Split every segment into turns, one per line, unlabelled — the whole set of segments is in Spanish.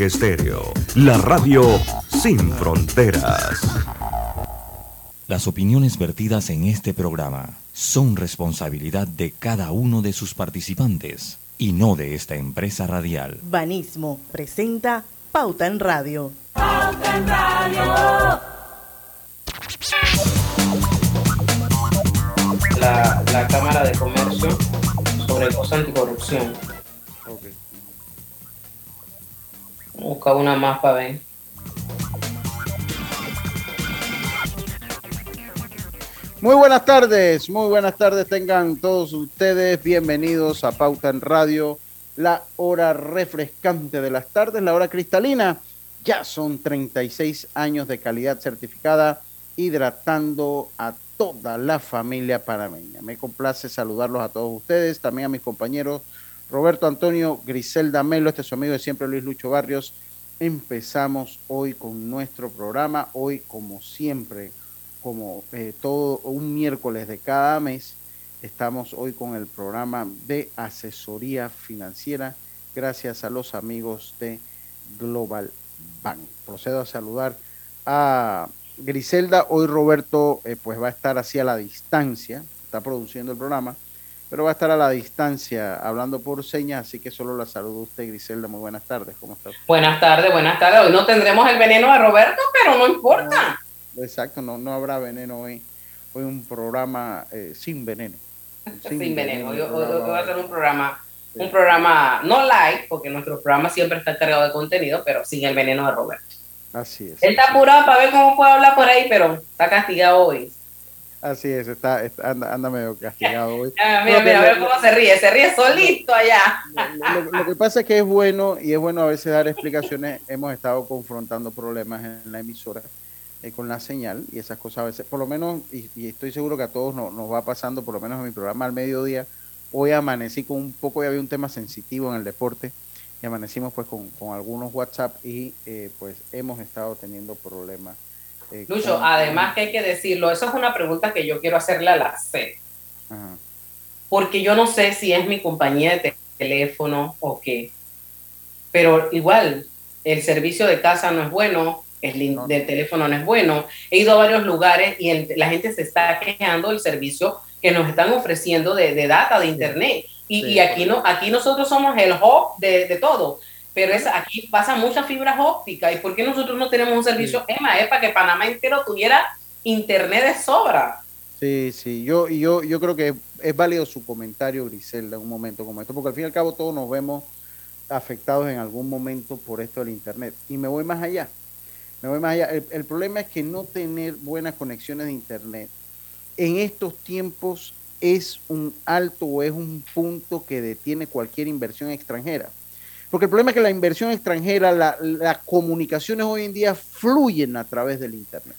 Estéreo, la radio sin fronteras.
Las opiniones vertidas en este programa son responsabilidad de cada uno de sus participantes y no de esta empresa radial.
Banismo presenta Pauta en Radio.
Pauta en Radio.
La, la Cámara de Comercio sobre el cosa anticorrupción. Busca una más para ver.
Muy buenas tardes, muy buenas tardes tengan todos ustedes. Bienvenidos a Pauta en Radio, la hora refrescante de las tardes, la hora cristalina. Ya son 36 años de calidad certificada, hidratando a toda la familia panameña. Me complace saludarlos a todos ustedes, también a mis compañeros Roberto Antonio Griselda Melo, este es su amigo de siempre Luis Lucho Barrios. Empezamos hoy con nuestro programa, hoy como siempre, como eh, todo un miércoles de cada mes, estamos hoy con el programa de asesoría financiera gracias a los amigos de Global Bank. Procedo a saludar a Griselda, hoy Roberto eh, pues va a estar así a la distancia, está produciendo el programa pero va a estar a la distancia hablando por señas, así que solo la saludo a usted, Griselda. Muy buenas tardes, ¿cómo está?
Buenas tardes, buenas tardes. Hoy no tendremos el veneno de Roberto, pero no importa.
exacto, no, no habrá veneno hoy. Hoy un programa eh, sin veneno.
Sin, veneno. Hoy, va a ser un programa, un programa no light, porque nuestro programa siempre está cargado de contenido, pero sin el veneno de Roberto.
Así es.
Él está apurado para ver cómo puede hablar por ahí, pero está castigado hoy.
Así es, está, anda, anda, medio castigado hoy.
Ah, mira, mira, a ver cómo se ríe, se ríe solito allá.
Lo, que pasa es que es bueno y es bueno a veces dar explicaciones. Hemos estado confrontando problemas en la emisora eh, con la señal y esas cosas a veces, por lo menos, y, estoy seguro que a todos nos, nos, va pasando, por lo menos en mi programa al mediodía, hoy amanecí con un poco, y había un tema sensitivo en el deporte y amanecimos pues con, con algunos WhatsApp y eh, pues hemos estado teniendo problemas
eh, Lucho, además que hay que decirlo, eso es una pregunta que yo quiero hacerle a la C. Porque yo no sé si es mi compañía de teléfono o qué. Pero igual, el servicio de casa no es bueno, el de teléfono no es bueno. He ido a varios lugares y la gente se está quejando del servicio que nos están ofreciendo de, data, de internet. Y, aquí, no, aquí nosotros somos el hub de, de todo pero es, aquí pasan muchas fibras ópticas. ¿Y por qué nosotros no tenemos un servicio EMA? Es para que Panamá entero tuviera internet de sobra.
Sí, sí, yo, yo, yo creo que es válido su comentario, Griselda, en un momento como esto, porque al fin y al cabo todos nos vemos afectados en algún momento por esto del Internet. Y me voy más allá, me voy más allá. El, el problema es que no tener buenas conexiones de Internet en estos tiempos es un alto o es un punto que detiene cualquier inversión extranjera. Porque el problema es que la inversión extranjera, las comunicaciones hoy en día fluyen a través del Internet.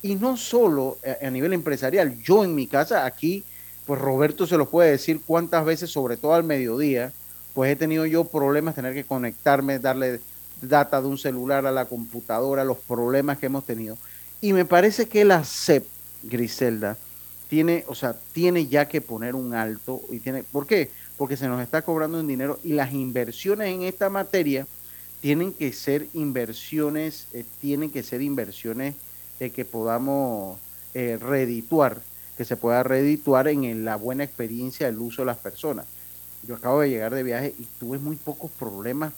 Y no solo a, nivel empresarial. Yo en mi casa, aquí, pues Roberto se lo puede decir cuántas veces, sobre todo al mediodía, pues he tenido yo problemas, tener que conectarme, darle data de un celular a la computadora, los problemas que hemos tenido. Y me parece que la CEP, Griselda, tiene, o sea, tiene ya que poner un alto y tiene, ¿por qué? Porque se nos está cobrando un dinero y las inversiones en esta materia tienen que ser inversiones, eh, tienen que ser inversiones eh, que podamos eh, redituar, que se pueda redituar en, la buena experiencia del uso de las personas. Yo acabo de llegar de viaje y tuve muy pocos problemas.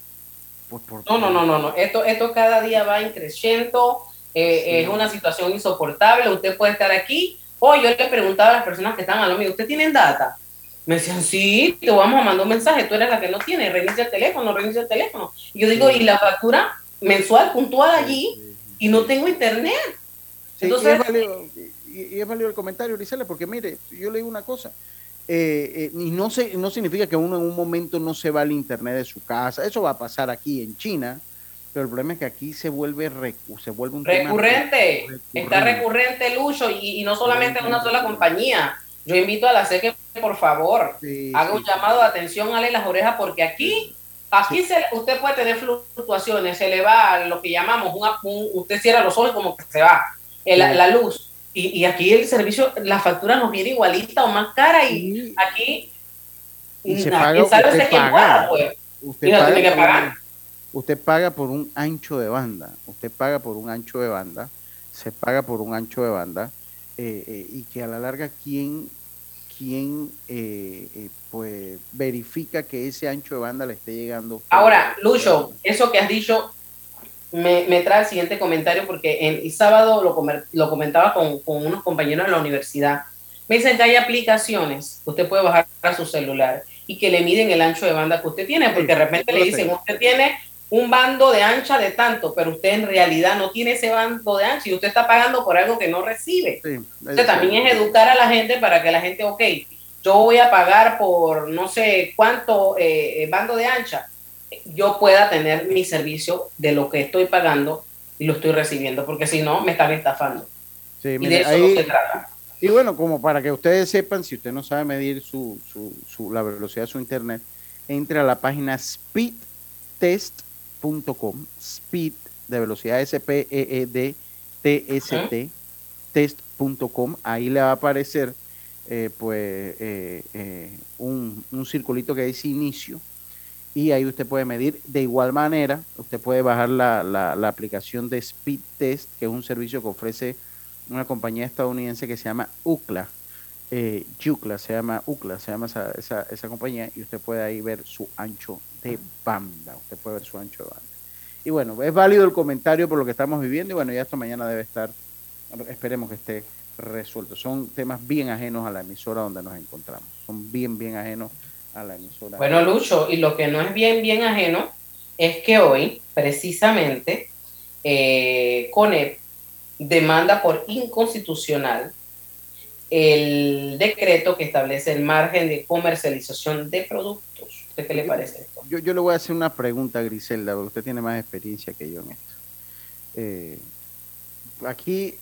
Pues, por no, no, no, no, no. Esto, esto cada día va creciendo. Es una situación insoportable. Usted puede estar aquí. O yo le preguntaba a las personas que están al lado ¿usted tienen data? Me decían, sí, te vamos a mandar un mensaje, tú eres la que no tiene, reinicia el teléfono, reinicia el teléfono. Y yo digo, y la factura mensual puntual allí y no tengo internet.
Entonces, y, es válido, el comentario, Grisela, porque mire, yo le digo una cosa, eh, eh, y no, se, no significa que uno en un momento no se va al internet de su casa, eso va a pasar aquí en China, pero el problema es que aquí se vuelve, se vuelve un
recurrente, está recurrente, Lucho, y, y no solamente en una sola compañía. Yo invito a la C que por favor haga un llamado de atención, ale las orejas, porque aquí, aquí se, usted puede tener fluctuaciones, se le va lo que llamamos, un, usted cierra los ojos como que se va la luz. Y, aquí el servicio, la factura nos viene igualita o más cara y aquí
y se paga, usted paga.
pues. Usted paga,
tiene que pagar. usted paga por un ancho de banda, usted paga por un ancho de banda, se paga por un ancho de banda, eh, eh, y que a la larga, ¿quién, quién eh, pues verifica que ese ancho de banda le esté llegando?
Ahora, Lucho, eso que has dicho me, trae el siguiente comentario porque el, sábado lo, lo comentaba con, con, unos compañeros de la universidad. Me dicen que hay aplicaciones que usted puede bajar a su celular y que le miden el ancho de banda que usted tiene, porque de repente le dicen, usted tiene un bando de ancha de tanto, pero usted en realidad no tiene ese bando de ancha y usted está pagando por algo que no recibe. También es educar a la gente para que la gente, ok, yo voy a pagar por no sé cuánto eh, bando de ancha, yo pueda tener mi servicio de lo que estoy pagando y lo estoy recibiendo, porque si no, me están estafando. y de eso no se trata.
Y bueno, como para que ustedes sepan, si usted no sabe medir su, su, la velocidad de su internet, entre a la página speed de velocidad S P E E D T S T test.com, ahí le va a aparecer eh, pues eh, eh, un, un circulito que dice inicio y ahí usted puede medir. De igual manera, usted puede bajar la, la, aplicación de Speed Test, que es un servicio que ofrece una compañía estadounidense que se llama UCLA. Eh, UCLA se llama UCLA, se llama esa, esa, esa, compañía y usted puede ahí ver su ancho de banda. Usted puede ver su ancho de banda. Y bueno, es válido el comentario por lo que estamos viviendo y bueno, ya esta mañana debe estar, esperemos que esté resuelto. Son temas bien ajenos a la emisora donde nos encontramos. Son bien, bien ajenos
bueno, Lucho, y lo que no es bien, bien ajeno es que hoy, precisamente, eh, CONEP demanda por inconstitucional el decreto que establece el margen de comercialización de productos. ¿Usted qué le parece esto?
Yo, yo le voy a hacer una pregunta, Griselda, porque usted tiene más experiencia que yo en esto. Eh, aquí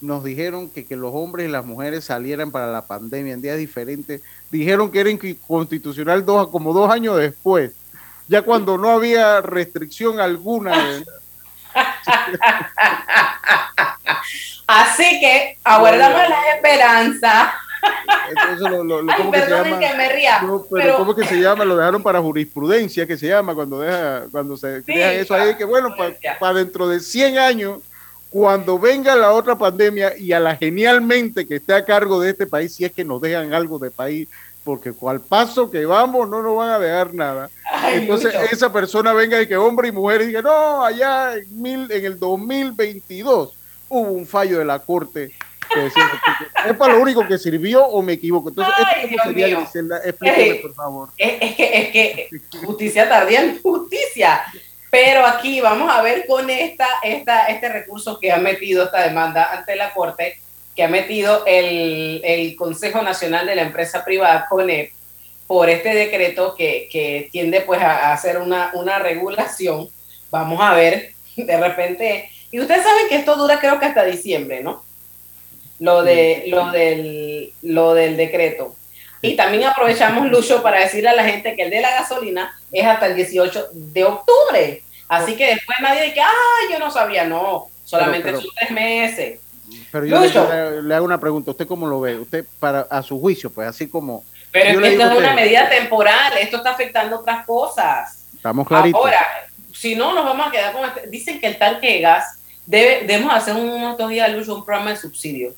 nos dijeron que, que los hombres y las mujeres salieran para la pandemia en días diferentes. Dijeron que era inconstitucional dos, como dos años después, ya cuando no había restricción alguna.
Así que aguardamos la esperanza.
¿cómo que se llama? pero, ¿cómo que se llama? Lo dejaron para jurisprudencia, que se llama cuando deja, cuando se crea eso ahí, que bueno, para dentro de 100 años cuando venga la otra pandemia y a la genialmente que esté a cargo de este país, si es que nos dejan algo de país, porque al paso que vamos no nos van a dejar nada. Entonces esa persona venga y que hombre y mujer y diga, no, allá en, mil, en el 2022 hubo un fallo de la Corte. ¿Es para lo único que sirvió o me equivoco? Entonces, ¿esto sería? Explíqueme, por favor.
Es, que, es que justicia tardía justicia. Pero aquí vamos a ver con esta, esta, este recurso que ha metido esta demanda ante la Corte, que ha metido el, el Consejo Nacional de la Empresa Privada, CONEP, por este decreto que, que tiende pues a, hacer una, una regulación. Vamos a ver, de repente, y ustedes saben que esto dura creo que hasta diciembre, ¿no? Lo, de, lo, del, lo del decreto. Y también aprovechamos, Lucho, para decirle a la gente que el de la gasolina es hasta el 18 de octubre. Así que después nadie dice, ay, yo no sabía, no, solamente son tres meses.
Pero yo le, hago una pregunta, ¿usted cómo lo ve? Usted, para a su juicio, pues así como...
Pero es esto es una medida temporal, esto está afectando otras cosas.
Estamos claritos.
Ahora, si no, nos vamos a quedar con este, Dicen que el tanque de gas, debe, debemos hacer unos dos días de un programa de subsidio.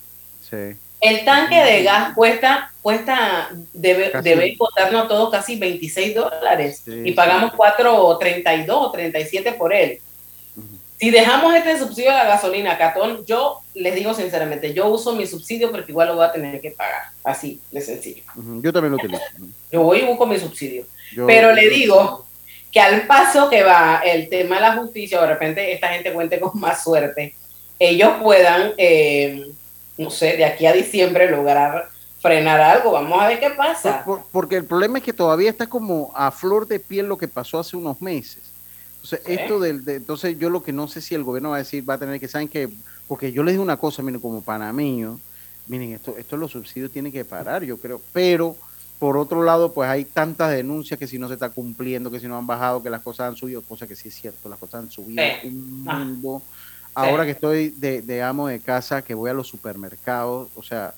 Sí. El tanque de gas cuesta, cuesta debe, debe costarnos a todos casi 26 dólares y pagamos 4.32 o 37 por él. Si dejamos este subsidio a la gasolina, Catón, yo les digo sinceramente, yo uso mi subsidio porque igual lo voy a tener que pagar. Así de sencillo.
Yo también lo utilizo.
Yo voy y busco mi subsidio. Pero le digo que al paso que va el tema de la justicia, de repente esta gente cuente con más suerte, ellos puedan... Eh, no sé, de aquí a diciembre lograr frenar algo. Vamos a ver qué pasa.
porque el problema es que todavía está como a flor de piel lo que pasó hace unos meses. Entonces, esto del, de, entonces yo lo que no sé si el gobierno va a decir, va a tener que, saben que, porque yo les digo una cosa, miren, como panameño, miren, esto, esto los subsidios tienen que parar, yo creo, pero por otro lado, pues hay tantas denuncias que si no se está cumpliendo, que si no han bajado, que las cosas han subido, cosa que sí es cierto, las cosas han subido un mundo. Ahora que estoy de, amo de casa, que voy a los supermercados, o sea,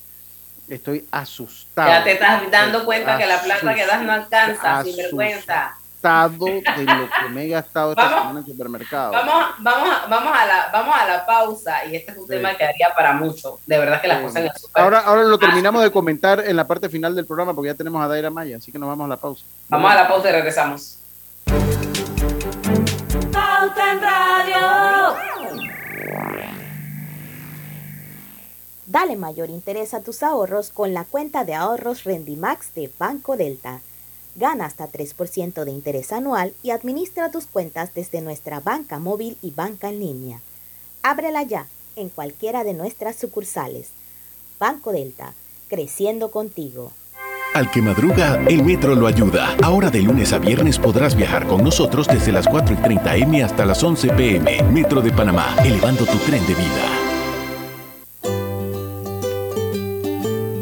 estoy asustado.
Ya te estás dando cuenta que la plata que das no alcanza, sin vergüenza.
Gastado de lo que me he gastado esta semana en el supermercado.
Vamos, vamos, vamos, a la, vamos a la pausa y este es un tema que haría para mucho. De verdad que las cosas en
super... Ahora, ahora lo terminamos de comentar en la parte final del programa porque ya tenemos a Daira Maya, así que nos vamos a la pausa.
Vamos a la pausa y regresamos.
Pauta en Radio.
Dale mayor interés a tus ahorros con la cuenta de ahorros Rendimax de Banco Delta. Gana hasta 3% de interés anual y administra tus cuentas desde nuestra banca móvil y banca en línea. Ábrela ya en cualquiera de nuestras sucursales. Banco Delta, creciendo contigo.
Al que madruga, el metro lo ayuda. Ahora de lunes a viernes podrás viajar con nosotros desde las 4 y 30 M hasta las 11 PM. Metro de Panamá, elevando tu tren de vida.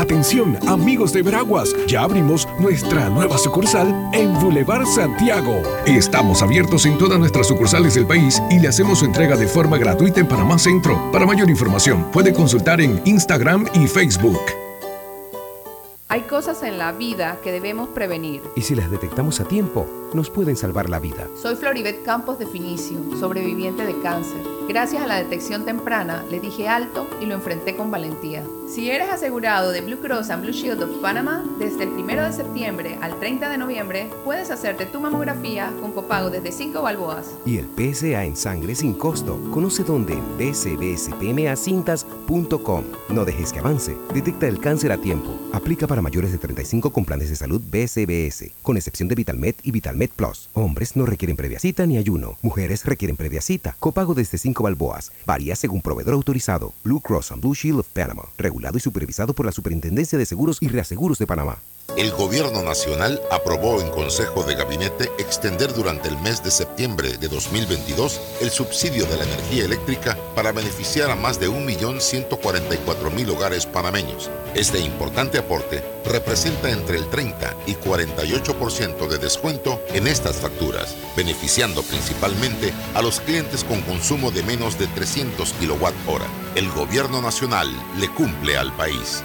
Atención, amigos de Veraguas, ya abrimos nuestra nueva sucursal en Boulevard Santiago. Estamos abiertos en todas nuestras sucursales del país y le hacemos su entrega de forma gratuita en Panamá Centro. Para mayor información, puede consultar en Instagram y Facebook.
Hay cosas en la vida que debemos prevenir.
Y si las detectamos a tiempo, nos pueden salvar la vida.
Soy Floribet Campos de Finicio, sobreviviente de cáncer. Gracias a la detección temprana, le dije alto y lo enfrenté con valentía. Si eres asegurado de Blue Cross and Blue Shield of Panama, desde el 1 de septiembre al 30 de noviembre, puedes hacerte tu mamografía con copago desde 5 balboas.
Y el PSA en sangre sin costo. Conoce dónde en bcbspmacintas.com. No dejes que avance. Detecta el cáncer a tiempo. Aplica para mayores de 35 con planes de salud BCBS, con excepción de VitalMed y VitalMed Plus. Hombres no requieren previa cita ni ayuno. Mujeres requieren previa cita. Copago desde 5 balboas. Varía según proveedor autorizado. Blue Cross and Blue Shield of Panama. Regulado y supervisado por la Superintendencia de Seguros y Reaseguros de Panamá.
El Gobierno Nacional aprobó en Consejo de Gabinete extender durante el mes de septiembre de 2022 el subsidio de la energía eléctrica para beneficiar a más de 1.144.000 hogares panameños. Este importante aporte representa entre el 30 y 48% de descuento en estas facturas, beneficiando principalmente a los clientes con consumo de menos de 300 kWh. El Gobierno Nacional le cumple al país.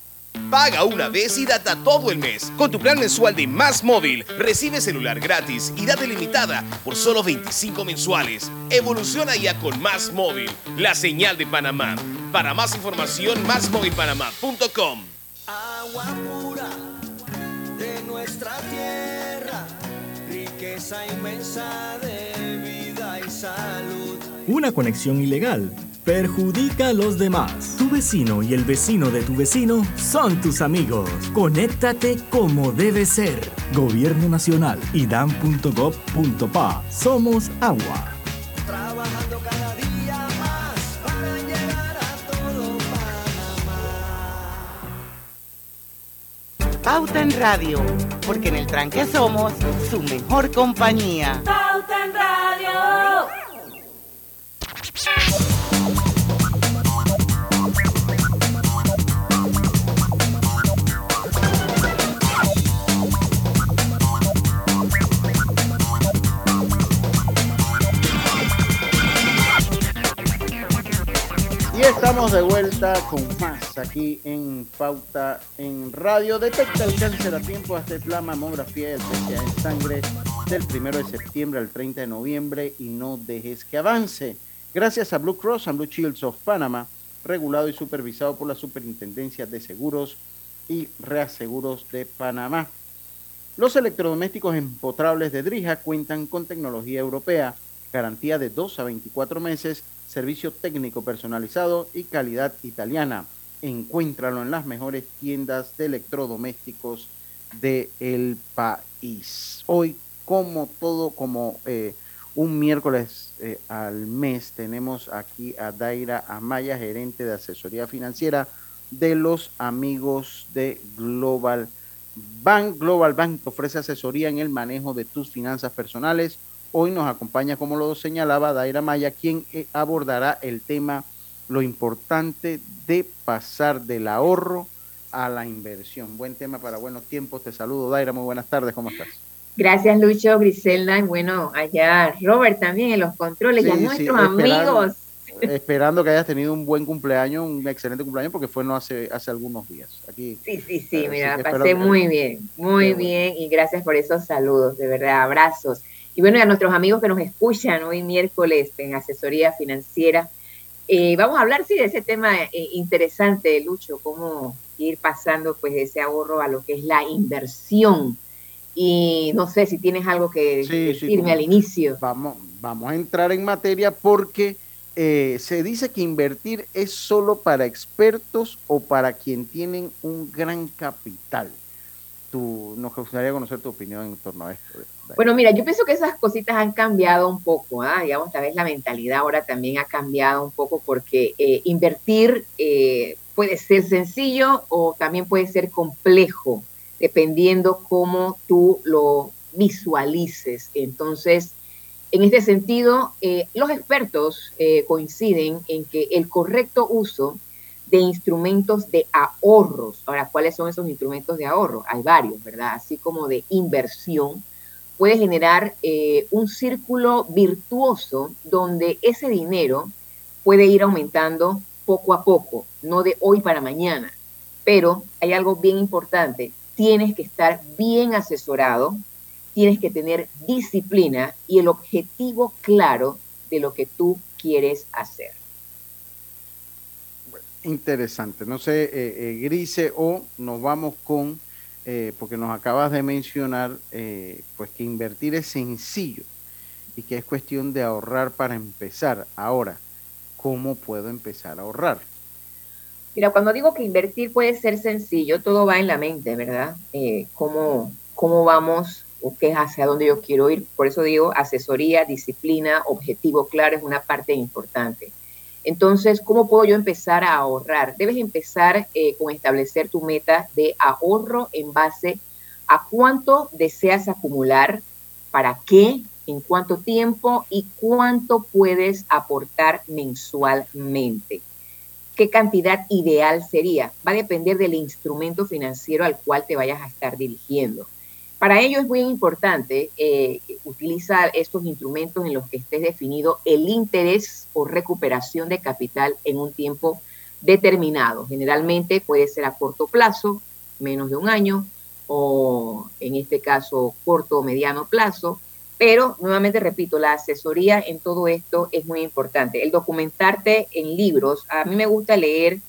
Paga una vez y data todo el mes. Con tu plan mensual de Más Móvil, recibe celular gratis y data limitada por solo 25 mensuales. Evoluciona ya con Más Móvil, la señal de Panamá. Para más información, másmóvilpanamá.com.
Agua pura de nuestra tierra, riqueza inmensa de vida y salud.
Una conexión ilegal perjudica a los demás. Tu vecino y el vecino de tu vecino son tus amigos. Conéctate como debe ser. Gobierno Nacional y dan.gov.pa. Somos agua.
Trabajando cada día más para llegar a todo Panamá.
Pauta en Radio, porque en el tranque somos su mejor compañía.
Pauta en Radio.
Y estamos de vuelta con más aquí en Pauta en Radio. Detecta el cáncer a tiempo, hasta la mamografía del PSA en sangre del 1 de septiembre al 30 de noviembre y no dejes que avance. Gracias a Blue Cross and Blue Shields of Panama, regulado y supervisado por la Superintendencia de Seguros y Reaseguros de Panamá. Los electrodomésticos empotrables de Drija cuentan con tecnología europea, garantía de 2 a 24 meses, servicio técnico personalizado y calidad italiana. Encuéntralo en las mejores tiendas de electrodomésticos del país. Hoy, como todo, como eh, un miércoles eh, al mes, tenemos aquí a Daira Amaya, gerente de asesoría financiera de los amigos de Global Bank. Global Bank ofrece asesoría en el manejo de tus finanzas personales. Hoy nos acompaña, como lo señalaba Daira Maya, quien eh, abordará el tema, lo importante de pasar del ahorro a la inversión. Buen tema para buenos tiempos. Te saludo, Daira. Muy buenas tardes. ¿Cómo estás?
Gracias, Lucho, Griselda. Y bueno, allá Robert también en los controles y a nuestros amigos
esperando que hayas tenido un buen cumpleaños, un excelente cumpleaños, porque fue no hace, hace algunos días. Aquí,
sí, sí, sí, mira, pasé muy bien, muy bien, y gracias por esos saludos, de verdad, abrazos. Y bueno, y a nuestros amigos que nos escuchan hoy miércoles en asesoría financiera, eh, vamos a hablar, sí, de ese tema eh, interesante, Lucho, cómo ir pasando pues de ese ahorro a lo que es la inversión. Y no sé si tienes algo que decirme al inicio.
Vamos, vamos a entrar en materia porque eh, se dice que invertir es solo para expertos o para quien tienen un gran capital. Tú, nos gustaría conocer tu opinión en torno a esto.
Bueno, mira, yo pienso que esas cositas han cambiado un poco, ¿ah? digamos, tal vez la mentalidad ahora también ha cambiado un poco porque eh, invertir eh, puede ser sencillo o también puede ser complejo, dependiendo cómo tú lo visualices. Entonces, en este sentido, eh, los expertos eh, coinciden en que el correcto uso de instrumentos de ahorros, ahora, ¿cuáles son esos instrumentos de ahorro? Hay varios, ¿verdad? Así como de inversión, puede generar eh, un círculo virtuoso donde ese dinero puede ir aumentando poco a poco, no de hoy para mañana. Pero hay algo bien importante, tienes que estar bien asesorado tienes que tener disciplina y el objetivo claro de lo que tú quieres hacer.
interesante. No sé, eh, eh, Grise, o nos vamos con, eh, porque nos acabas de mencionar, pues que invertir es sencillo y que es cuestión de ahorrar para empezar. Ahora, ¿cómo puedo empezar a ahorrar?
Mira, cuando digo que invertir puede ser sencillo, todo va en la mente, ¿verdad? ¿cómo, ¿Cómo vamos o qué es hacia dónde yo quiero ir. Por eso digo, asesoría, disciplina, objetivo claro es una parte importante. Entonces, ¿cómo puedo yo empezar a ahorrar? Debes empezar eh, con establecer tu meta de ahorro en base a cuánto deseas acumular, para qué, en cuánto tiempo y cuánto puedes aportar mensualmente. ¿Qué cantidad ideal sería? Va a depender del instrumento financiero al cual te vayas a estar dirigiendo. Para ello es muy importante eh, utilizar estos instrumentos en los que esté definido el interés o recuperación de capital en un tiempo determinado. Generalmente puede ser a corto plazo, menos de un año, o en este caso corto o mediano plazo. Pero, nuevamente repito, la asesoría en todo esto es muy importante. El documentarte en libros, a mí me gusta leer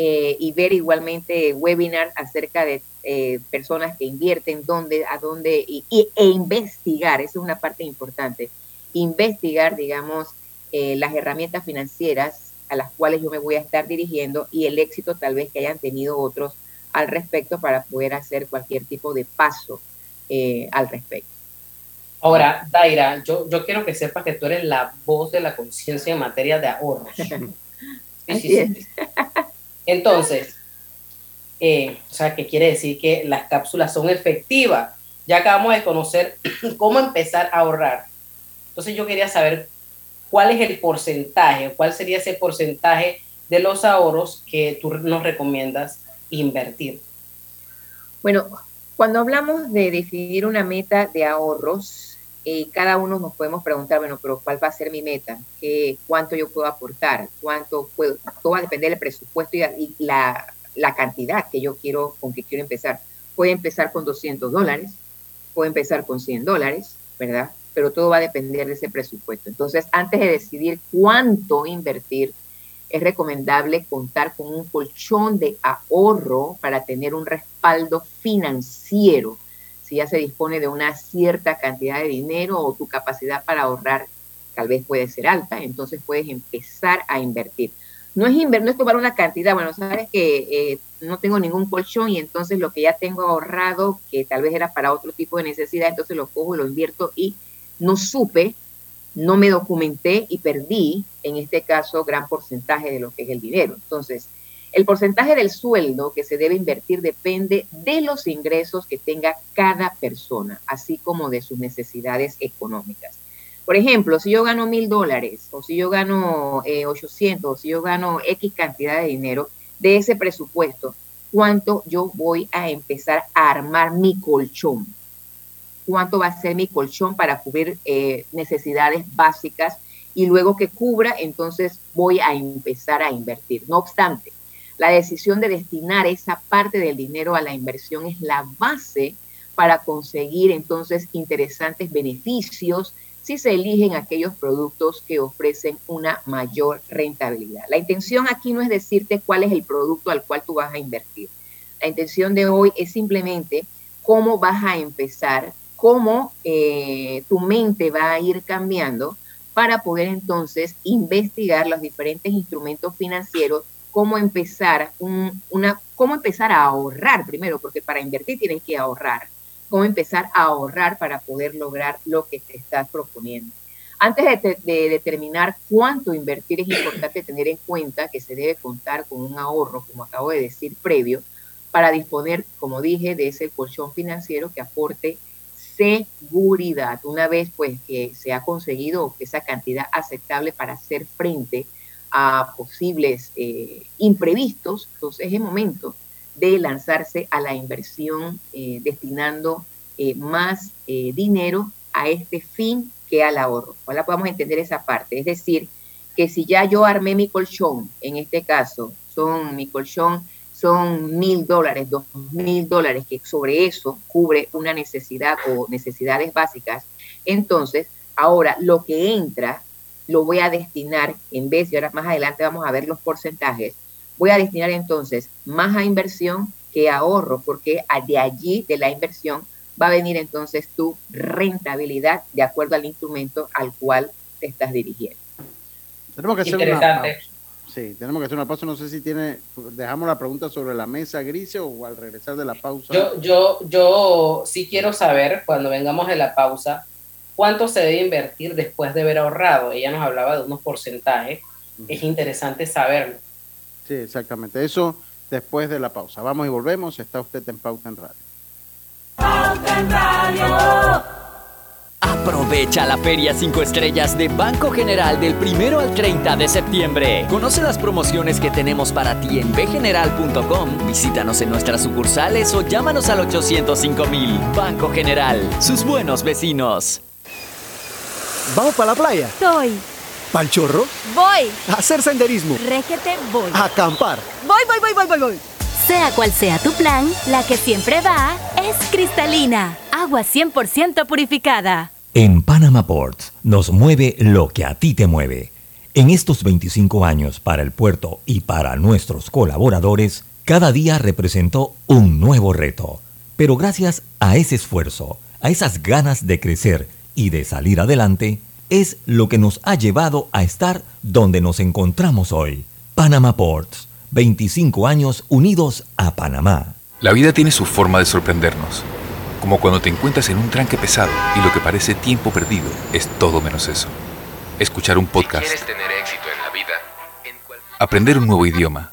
eh, y ver igualmente webinars acerca de eh, personas que invierten, dónde, a dónde, y, e investigar, esa es una parte importante, investigar, digamos, eh, las herramientas financieras a las cuales yo me voy a estar dirigiendo y el éxito tal vez que hayan tenido otros al respecto para poder hacer cualquier tipo de paso al respecto.
Ahora, Daira, yo, yo quiero que sepas que tú eres la voz de la conciencia en materia de ahorros. Sí, sí, sí. Entonces, eh, o sea, que quiere decir que las cápsulas son efectivas. Ya acabamos de conocer cómo empezar a ahorrar. Entonces yo quería saber cuál es el porcentaje, cuál sería ese porcentaje de los ahorros que tú nos recomiendas invertir.
Bueno, cuando hablamos de definir una meta de ahorros, eh, cada uno nos podemos preguntar, bueno, pero ¿cuál va a ser mi meta? ¿Cuánto yo puedo aportar? ¿Cuánto puedo? Todo va a depender del presupuesto y, la, la, cantidad que yo quiero, con que quiero empezar. Puede empezar con 200 dólares, puede empezar con 100 dólares, ¿verdad? Pero todo va a depender de ese presupuesto. Entonces, antes de decidir cuánto invertir, es recomendable contar con un colchón de ahorro para tener un respaldo financiero si ya se dispone de una cierta cantidad de dinero o tu capacidad para ahorrar tal vez puede ser alta, entonces puedes empezar a invertir. No es, inver no es tomar una cantidad, bueno, sabes que eh, no tengo ningún colchón y entonces lo que ya tengo ahorrado, que tal vez era para otro tipo de necesidad, entonces lo cojo y lo invierto y no supe, no me documenté y perdí, en este caso, gran porcentaje de lo que es el dinero. Entonces, el porcentaje del sueldo que se debe invertir depende de los ingresos que tenga cada persona, así como de sus necesidades económicas. Por ejemplo, si yo gano mil dólares, o si yo gano 800, o si yo gano X cantidad de dinero, de ese presupuesto, ¿cuánto yo voy a empezar a armar mi colchón? ¿Cuánto va a ser mi colchón para cubrir eh, necesidades básicas? Y luego que cubra, entonces voy a empezar a invertir. No obstante, la decisión de destinar esa parte del dinero a la inversión es la base para conseguir entonces interesantes beneficios si se eligen aquellos productos que ofrecen una mayor rentabilidad. La intención aquí no es decirte cuál es el producto al cual tú vas a invertir. La intención de hoy es simplemente cómo vas a empezar, cómo eh, tu mente va a ir cambiando para poder entonces investigar los diferentes instrumentos financieros cómo empezar una, cómo empezar a ahorrar primero, porque para invertir tienes que ahorrar, cómo empezar a ahorrar para poder lograr lo que te estás proponiendo. Antes de, de, determinar cuánto invertir, es importante tener en cuenta que se debe contar con un ahorro, como acabo de decir previo, para disponer, como dije, de ese colchón financiero que aporte seguridad. Una vez pues que se ha conseguido esa cantidad aceptable para hacer frente a posibles eh, imprevistos, entonces es el momento de lanzarse a la inversión eh, destinando eh, más dinero a este fin que al ahorro. Ojalá podamos entender esa parte. Es decir, que si ya yo armé mi colchón, en este caso, son mi colchón son mil dólares, dos mil dólares, que sobre eso cubre una necesidad o necesidades básicas, entonces ahora lo que entra lo voy a destinar, en vez, y ahora más adelante vamos a ver los porcentajes, voy a destinar entonces más a inversión que ahorro, porque de allí, de la inversión, va a venir entonces tu rentabilidad de acuerdo al instrumento al cual te estás dirigiendo.
Tenemos que hacer una pausa. Sí, tenemos que hacer una pausa. No sé si tiene, dejamos la pregunta sobre la mesa gris o al regresar de la pausa.
Yo, yo, yo sí quiero saber, cuando vengamos de la pausa, cuánto se debe invertir después de haber ahorrado. Ella nos hablaba de unos porcentajes. Es interesante saberlo.
Sí, exactamente. Eso después de la pausa. Vamos y volvemos. Está usted en Pauta en Radio.
Pauta en Radio.
Aprovecha la Feria 5 Estrellas de Banco General del 1 al 30 de septiembre. Conoce las promociones que tenemos para ti en bgeneral.com, visítanos en nuestras sucursales o llámanos al 805 mil. Banco General, sus buenos vecinos.
¿Vamos para la playa?
Estoy.
¿Pal chorro?
Voy.
A hacer senderismo.
Régete, voy.
A acampar.
Voy, voy, voy, voy, voy, voy. Sea cual sea tu plan, la que siempre va es cristalina. Agua 100% purificada.
En Panama Ports nos mueve lo que a ti te mueve. En estos 25 años para el puerto y para nuestros colaboradores, cada día representó un nuevo reto. Pero gracias a ese esfuerzo, a esas ganas de crecer y de salir adelante, es lo que nos ha llevado a estar donde nos encontramos hoy. Panama Ports, 25 años unidos a Panamá.
La vida tiene su forma de sorprendernos, como cuando te encuentras en un tranque pesado y lo que parece tiempo perdido es todo menos eso. Escuchar un podcast,
tener éxito en la vida,
aprender un nuevo idioma,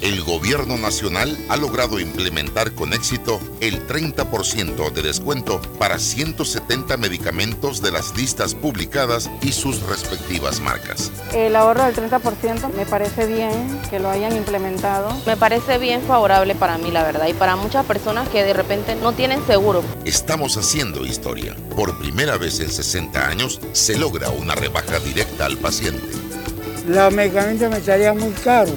El gobierno nacional ha logrado implementar con éxito el 30% de descuento para 170 medicamentos de las listas publicadas y sus respectivas marcas.
El ahorro del 30% me parece bien que lo hayan implementado.
Me parece bien favorable para mí, la verdad, y para muchas personas que de repente no tienen seguro.
Estamos haciendo historia. Por primera vez en 60 años se logra una rebaja directa al paciente.
Los medicamentos me salían muy caros.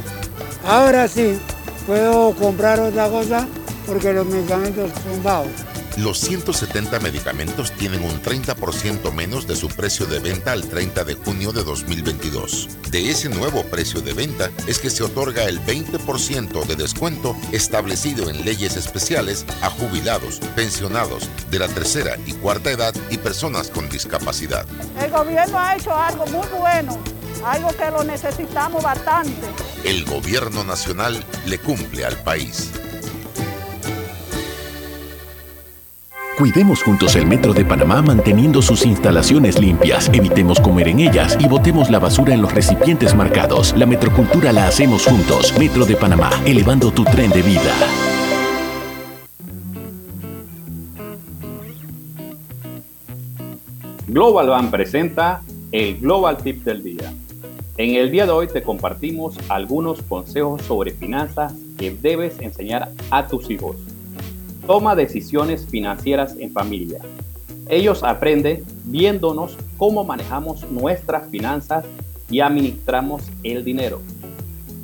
Ahora sí, puedo comprar otra cosa porque los medicamentos son bajos.
Los 170 medicamentos tienen un 30% menos de su precio de venta al 30 de junio de 2022. De ese nuevo precio de venta es que se otorga el 20% de descuento establecido en leyes especiales a jubilados, pensionados de la tercera y cuarta edad y personas con discapacidad.
El gobierno ha hecho algo muy bueno, algo que lo necesitamos bastante.
El gobierno nacional le cumple al país.
Cuidemos juntos el Metro de Panamá manteniendo sus instalaciones limpias, evitemos comer en ellas y botemos la basura en los recipientes marcados. La metrocultura la hacemos juntos. Metro de Panamá, elevando tu tren de vida.
Global Bank presenta el Global Tip del Día. En el día de hoy te compartimos algunos consejos sobre finanzas que debes enseñar a tus hijos. Toma decisiones financieras en familia. Ellos aprenden viéndonos cómo manejamos nuestras finanzas y administramos el dinero.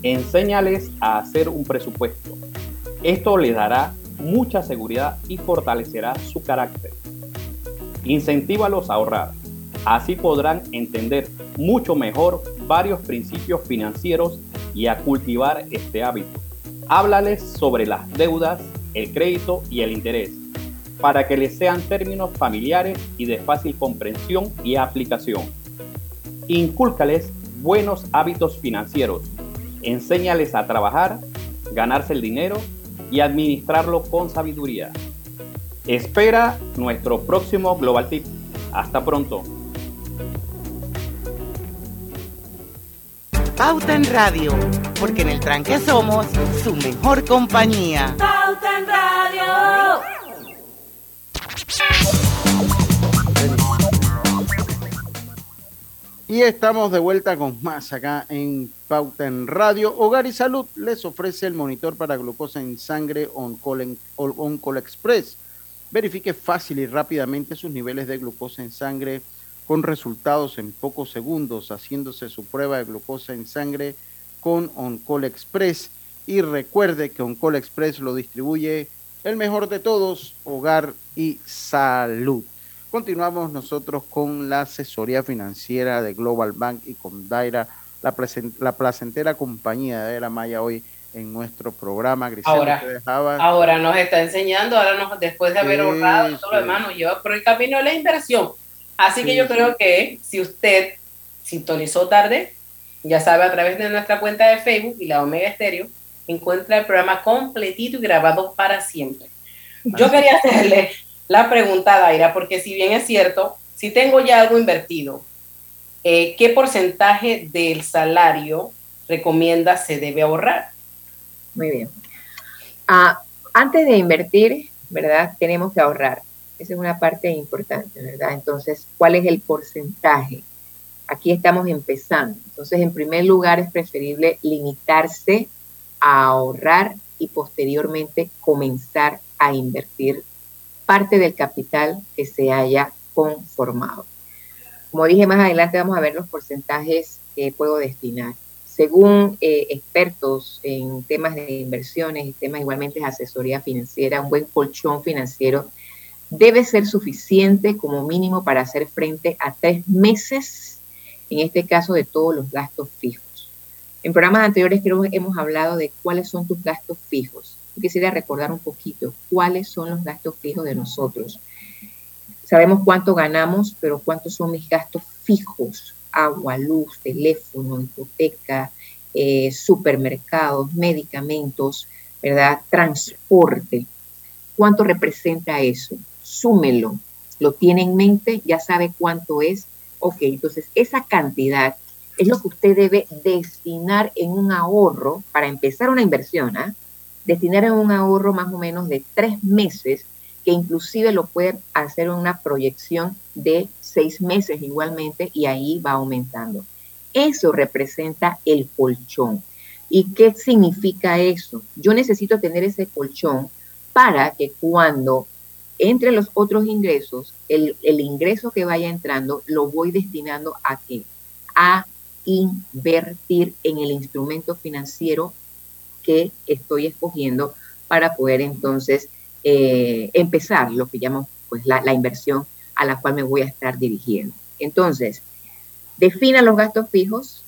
Enséñales a hacer un presupuesto. Esto les dará mucha seguridad y fortalecerá su carácter. Incentívalos a ahorrar. Así podrán entender mucho mejor varios principios financieros y a cultivar este hábito. Háblales sobre las deudas, el crédito y el interés, para que les sean términos familiares y de fácil comprensión y aplicación. Incúlcales buenos hábitos financieros. Enséñales a trabajar, ganarse el dinero y administrarlo con sabiduría. Espera nuestro próximo Global Tip. Hasta pronto.
Pauta en Radio, porque en el tranque somos su mejor compañía.
Pauta en Radio.
Y estamos de vuelta con más acá en Pauta en Radio. Hogar y Salud les ofrece el monitor para glucosa en sangre Oncol, Oncol Express. Verifique fácil y rápidamente sus niveles de glucosa en sangre con resultados en pocos segundos, haciéndose su prueba de glucosa en sangre con Oncol Express. Y recuerde que Oncol Express lo distribuye el mejor de todos, Hogar y Salud. Continuamos nosotros con la asesoría financiera de Global Bank y con Daira, la, la placentera compañía de Daira Maya hoy en nuestro programa.
Ahora, ahora nos está enseñando, ahora nos, después de haber ahorrado todo lo demás, nos lleva por el camino de la inversión. Así que yo creo que si usted sintonizó tarde, ya sabe, a través de nuestra cuenta de Facebook y la Omega Estéreo, encuentra el programa completito y grabado para siempre. Yo quería hacerle la pregunta, Daira, porque si bien es cierto, si tengo ya algo invertido, eh, ¿qué porcentaje del salario recomienda se debe ahorrar?
Muy bien. Ah, antes de invertir, ¿verdad? Tenemos que ahorrar. Esa es una parte importante, ¿verdad? Entonces, ¿cuál es el porcentaje? Aquí estamos empezando. Entonces, en primer lugar, es preferible limitarse a ahorrar y posteriormente comenzar a invertir parte del capital que se haya conformado. Como dije más adelante, vamos a ver los porcentajes que puedo destinar. Según eh, expertos en temas de inversiones temas igualmente de asesoría financiera, un buen colchón financiero debe ser suficiente como mínimo para hacer frente a tres meses, en este caso de todos los gastos fijos. En programas anteriores creo que hemos hablado de cuáles son tus gastos fijos. Yo quisiera recordar un poquito cuáles son los gastos fijos de nosotros. Sabemos cuánto ganamos, pero cuántos son mis gastos fijos, agua, luz, teléfono, hipoteca, eh, supermercados, medicamentos, ¿verdad? Transporte. ¿Cuánto representa eso? Súmelo. Lo tiene en mente, ya sabe cuánto es. Ok, entonces esa cantidad es lo que usted debe destinar en un ahorro para empezar una inversión, ¿ah? Destinar en un ahorro más o menos de tres meses, que inclusive lo puede hacer una proyección de seis meses igualmente y ahí va aumentando. Eso representa el colchón. ¿Y qué significa eso? Yo necesito tener ese colchón para que cuando entre los otros ingresos, el, ingreso que vaya entrando lo voy destinando a qué? A invertir en el instrumento financiero que estoy escogiendo para poder entonces eh, empezar lo que llamamos pues, la, la, inversión a la cual me voy a estar dirigiendo. Entonces, defina los gastos fijos,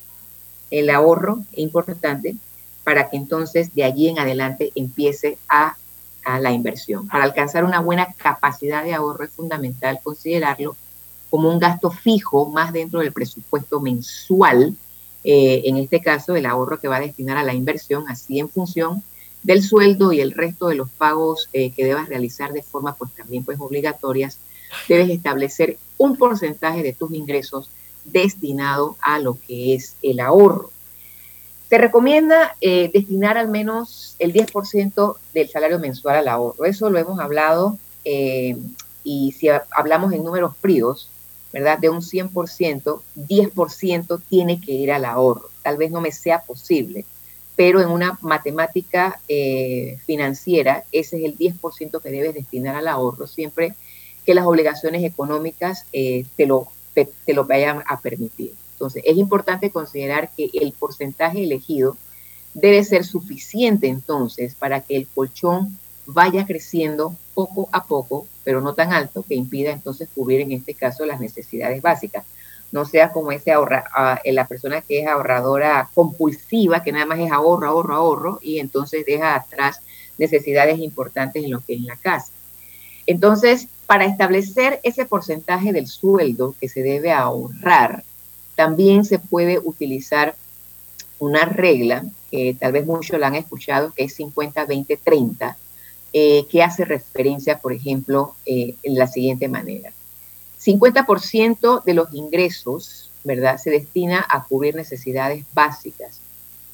el ahorro es importante para que entonces de allí en adelante empiece a, a la inversión. Para alcanzar una buena capacidad de ahorro es fundamental considerarlo como un gasto fijo más dentro del presupuesto mensual, eh, en este caso el ahorro que va a destinar a la inversión, así en función del sueldo y el resto de los pagos eh, que debas realizar de forma pues también pues obligatorias, debes establecer un porcentaje de tus ingresos destinado a lo que es el ahorro. Se recomienda eh, destinar al menos el 10% del salario mensual al ahorro. Eso lo hemos hablado eh, y si hablamos en números fríos, ¿verdad? De un 100%, 10% tiene que ir al ahorro. Tal vez no me sea posible, pero en una matemática eh, financiera, ese es el 10% que debes destinar al ahorro, siempre que las obligaciones económicas eh, te, lo, te, te lo vayan a permitir. Entonces, es importante considerar que el porcentaje elegido debe ser suficiente entonces para que el colchón vaya creciendo poco a poco, pero no tan alto que impida entonces cubrir en este caso las necesidades básicas. No sea como ese ahorra, la persona que es ahorradora compulsiva, que nada más es ahorro, ahorro, ahorro, y entonces deja atrás necesidades importantes en lo que es la casa. Entonces, para establecer ese porcentaje del sueldo que se debe ahorrar, también se puede utilizar una regla, que tal vez muchos la han escuchado, que es 50-20-30, eh, que hace referencia, por ejemplo, eh, en la siguiente manera. 50% de los ingresos, ¿verdad?, se destina a cubrir necesidades básicas,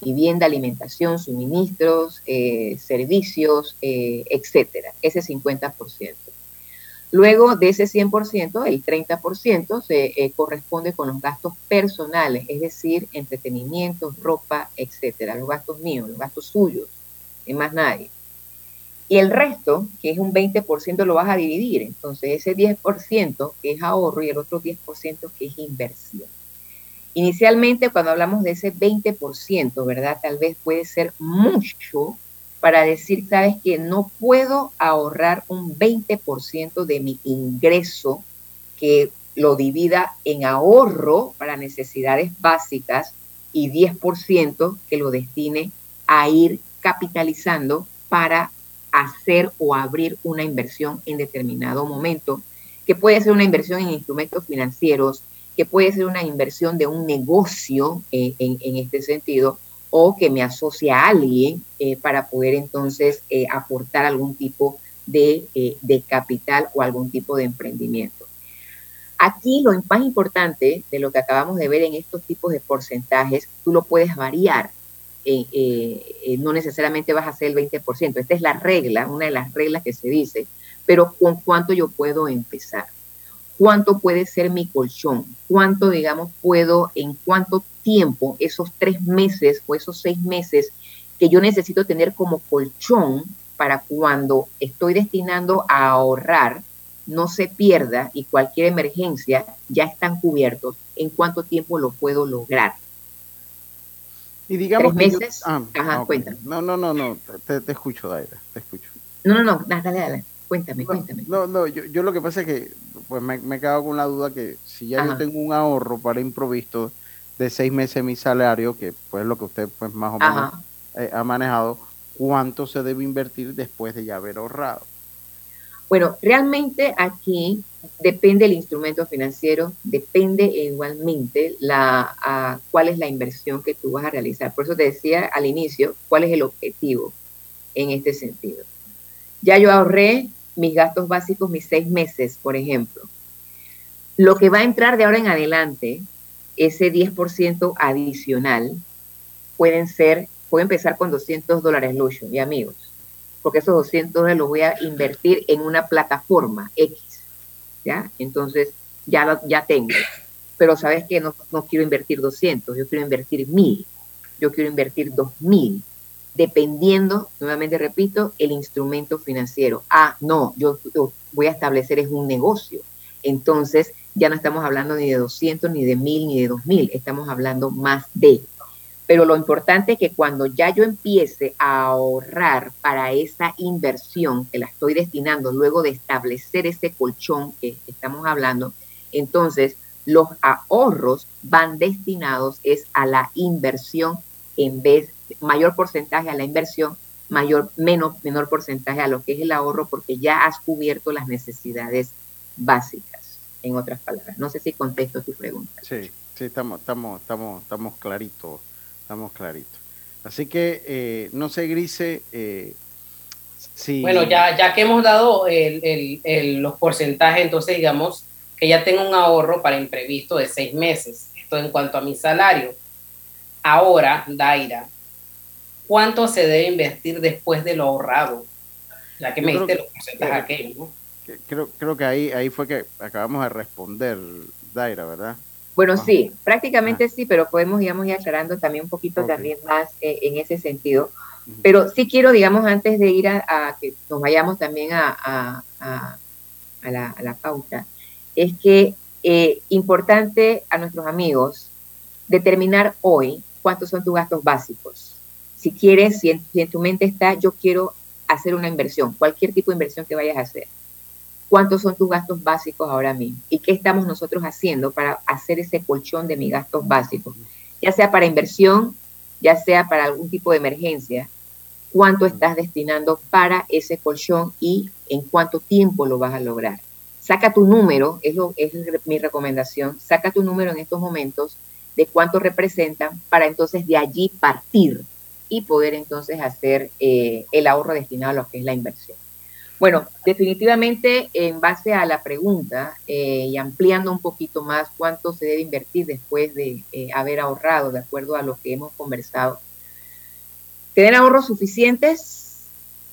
vivienda, alimentación, suministros, eh, servicios, eh, etcétera. Ese 50%. Luego de ese 100%, el 30% se eh, corresponde con los gastos personales, es decir, entretenimiento, ropa, etcétera, los gastos míos, los gastos suyos, y más nadie. Y el resto, que es un 20%, lo vas a dividir. Entonces, ese 10% que es ahorro y el otro 10% que es inversión. Inicialmente, cuando hablamos de ese 20%, ¿verdad? Tal vez puede ser mucho para decir, sabes que no puedo ahorrar un 20% de mi ingreso que lo divida en ahorro para necesidades básicas y 10% que lo destine a ir capitalizando para hacer o abrir una inversión en determinado momento, que puede ser una inversión en instrumentos financieros, que puede ser una inversión de un negocio eh, en, en, este sentido, o que me asocia a alguien eh, para poder entonces eh, aportar algún tipo de, eh, de, capital o algún tipo de emprendimiento. Aquí lo más importante de lo que acabamos de ver en estos tipos de porcentajes, tú lo puedes variar. no necesariamente vas a hacer el 20%. Esta es la regla, una de las reglas que se dice, pero con cuánto yo puedo empezar cuánto puede ser mi colchón, cuánto, digamos, puedo, en cuánto tiempo, esos tres meses o esos seis meses que yo necesito tener como colchón para cuando estoy destinando a ahorrar, no se pierda y cualquier emergencia ya están cubiertos, ¿en cuánto tiempo lo puedo lograr?
Y digamos
¿Tres meses?
Yo, ah,
Ajá,
okay.
cuéntame.
No, no, no, no, te, te escucho, Daira, te escucho.
No, no, no, dale, dale. Cuéntame,
no,
cuéntame.
No, no, yo, yo, lo que pasa es que pues me, me he quedado con la duda que si ya Ajá. yo tengo un ahorro para improviso de seis meses mi salario, que pues lo que usted pues más o menos eh, ha manejado, ¿cuánto se debe invertir después de ya haber ahorrado?
Bueno, realmente aquí depende el instrumento financiero, depende igualmente la, cuál es la inversión que tú vas a realizar. Por eso te decía al inicio cuál es el objetivo en este sentido. Ya yo ahorré mis gastos básicos mis seis meses, por ejemplo. Lo que va a entrar de ahora en adelante, ese 10% adicional, pueden ser, puede empezar con 200 dólares, Lucho y amigos, porque esos 200 dólares los voy a invertir en una plataforma X, ¿ya? Entonces, ya, ya tengo. Pero sabes que no, no quiero invertir 200, yo quiero invertir 1000, yo quiero invertir 2000 dependiendo, nuevamente repito, el instrumento financiero. Ah, no, yo, voy a establecer es un negocio. Entonces, ya no estamos hablando ni de 200, ni de 1000, ni de 2000, estamos hablando más de. Pero lo importante es que cuando ya yo empiece a ahorrar para esa inversión que la estoy destinando, luego de establecer ese colchón que estamos hablando, entonces los ahorros van destinados es a la inversión en vez mayor porcentaje a la inversión, mayor, menos, menor porcentaje a lo que es el ahorro, porque ya has cubierto las necesidades básicas, en otras palabras. No sé si contesto tu pregunta.
Sí, sí, estamos, estamos, estamos, estamos claritos, estamos claritos. Así que, eh, no sé, Grise, eh, si...
Bueno, ya, ya que hemos dado los porcentajes, entonces digamos que ya tengo un ahorro para imprevisto de seis meses. Esto en cuanto a mi salario. Ahora, Daira, cuánto se debe invertir después de lo ahorrado, ya que me diste los porcentajes aquellos, ¿no?
Creo, creo que ahí, ahí fue que acabamos de responder, Daira, ¿verdad?
Bueno, sí, prácticamente ah. sí, pero podemos, digamos, ir aclarando también un poquito también más eh, en ese sentido. Pero sí quiero, digamos, antes de ir a, que nos vayamos también a, a, la, a la, pauta, es que eh, importante a nuestros amigos determinar hoy cuántos son tus gastos básicos si quieres, si en, tu mente está, yo quiero hacer una inversión, cualquier tipo de inversión que vayas a hacer. ¿Cuántos son tus gastos básicos ahora mismo? ¿Y qué estamos nosotros haciendo para hacer ese colchón de mis gastos básicos? Ya sea para inversión, ya sea para algún tipo de emergencia. ¿Cuánto estás destinando para ese colchón y en cuánto tiempo lo vas a lograr? Saca tu número, es, lo, es mi recomendación, saca tu número en estos momentos de cuánto representan para entonces de allí partir y poder entonces hacer eh, el ahorro destinado a lo que es la inversión. Bueno, definitivamente en base a la pregunta eh, y ampliando un poquito más cuánto se debe invertir después de eh, haber ahorrado, de acuerdo a lo que hemos conversado, tener ahorros suficientes,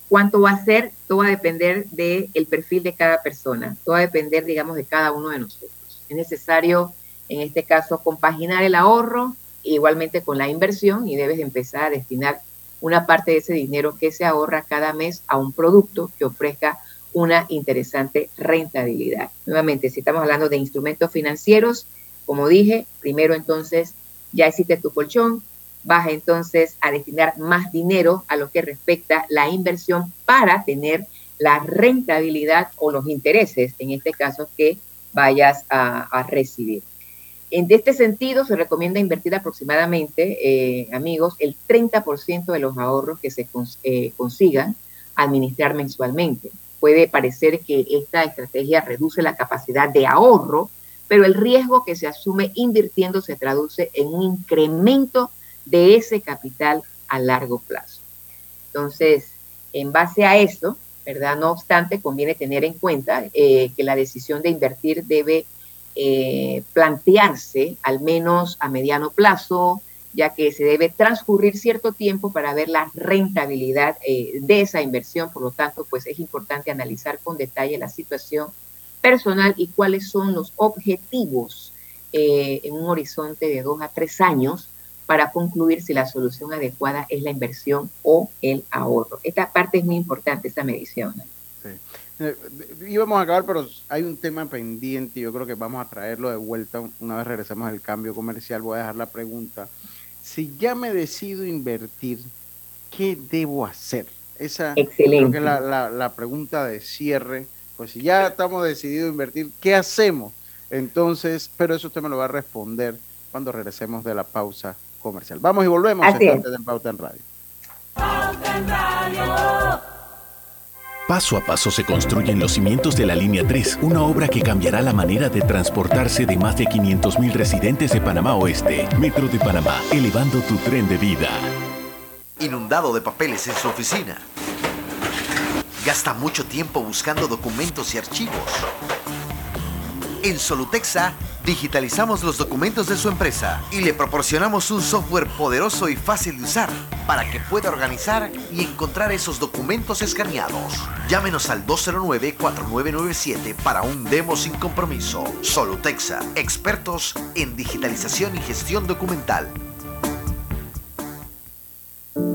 cuánto va a ser, todo va a depender del perfil de cada persona, todo va a depender, digamos, de cada uno de nosotros. Es necesario, en este caso, compaginar el ahorro igualmente con la inversión y debes empezar a destinar una parte de ese dinero que se ahorra cada mes a un producto que ofrezca una interesante rentabilidad. Nuevamente, si estamos hablando de instrumentos financieros, como dije, primero entonces ya hiciste tu colchón, vas entonces a destinar más dinero a lo que respecta la inversión para tener la rentabilidad o los intereses, en este caso, que vayas a, a recibir. En este sentido, se recomienda invertir aproximadamente, eh, amigos, el 30% de los ahorros que se eh, consigan administrar mensualmente. Puede parecer que esta estrategia reduce la capacidad de ahorro, pero el riesgo que se asume invirtiendo se traduce en un incremento de ese capital a largo plazo. Entonces, en base a eso, ¿verdad? No obstante, conviene tener en cuenta eh, que la decisión de invertir debe eh, plantearse, al menos a mediano plazo, ya que se debe transcurrir cierto tiempo para ver la rentabilidad eh, de esa inversión. Por lo tanto, pues es importante analizar con detalle la situación personal y cuáles son los objetivos eh, en un horizonte de dos a tres años para concluir si la solución adecuada es la inversión o el ahorro. Esta parte es muy importante, esta medición.
Sí. Eh, íbamos a acabar, pero hay un tema pendiente y yo creo que vamos a traerlo de vuelta una vez regresemos al cambio comercial. Voy a dejar la pregunta. Si ya me decido invertir, ¿qué debo hacer? Esa Excelente. creo que es la, la, pregunta de cierre. Pues si ya estamos decididos a invertir, ¿qué hacemos? Entonces, pero eso usted me lo va a responder cuando regresemos de la pausa comercial. Vamos y volvemos.
Así
en Pauta en Radio.
Pauta en Radio.
Paso a paso se construyen los cimientos de la Línea 3, una obra que cambiará la manera de transportarse de más de 500.000 residentes de Panamá Oeste. Metro de Panamá, elevando tu tren de vida.
Inundado de papeles en su oficina. Gasta mucho tiempo buscando documentos y archivos. En Solutexa digitalizamos los documentos de su empresa y le proporcionamos un software poderoso y fácil de usar para que pueda organizar y encontrar esos documentos escaneados. Llámenos al 209-4997 para un demo sin compromiso. Solutexa, expertos en digitalización y gestión documental.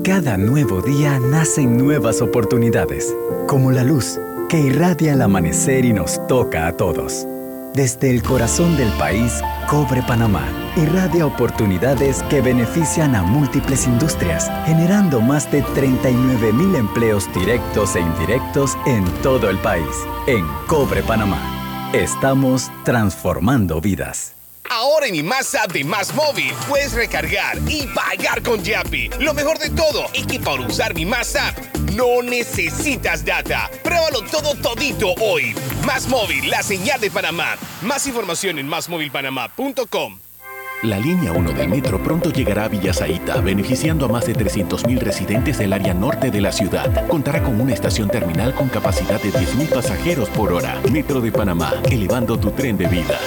Cada nuevo día nacen nuevas oportunidades, como la luz que irradia el amanecer y nos toca a todos. Desde el corazón del país, Cobre Panamá irradia oportunidades que benefician a múltiples industrias, generando más de 39 mil empleos directos e indirectos en todo el país. En Cobre Panamá, estamos transformando vidas.
Ahora en mi Más App de Más Móvil puedes recargar y pagar con Yapi. Lo mejor de todo es que para usar mi Más App no necesitas data. Pruébalo todo todito hoy. Más Móvil, la señal de Panamá. Más información en másmóvilpanamá.com.
La línea 1 del metro pronto llegará a Villasaita, beneficiando a más de 300.000 residentes del área norte de la ciudad. Contará con una estación terminal con capacidad de 10.000 pasajeros por hora. Metro de Panamá, elevando tu tren de vida.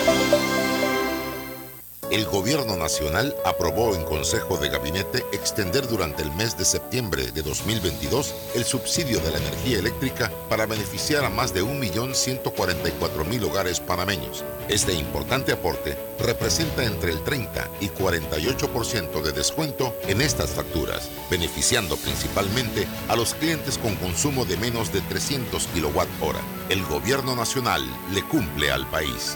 El Gobierno Nacional aprobó en Consejo de Gabinete extender durante el mes de septiembre de 2022 el subsidio de la energía eléctrica para beneficiar a más de 1.144.000 hogares panameños. Este importante aporte representa entre el 30 y 48% de descuento en estas facturas, beneficiando principalmente a los clientes con consumo de menos de 300 kWh. El Gobierno Nacional le cumple al país.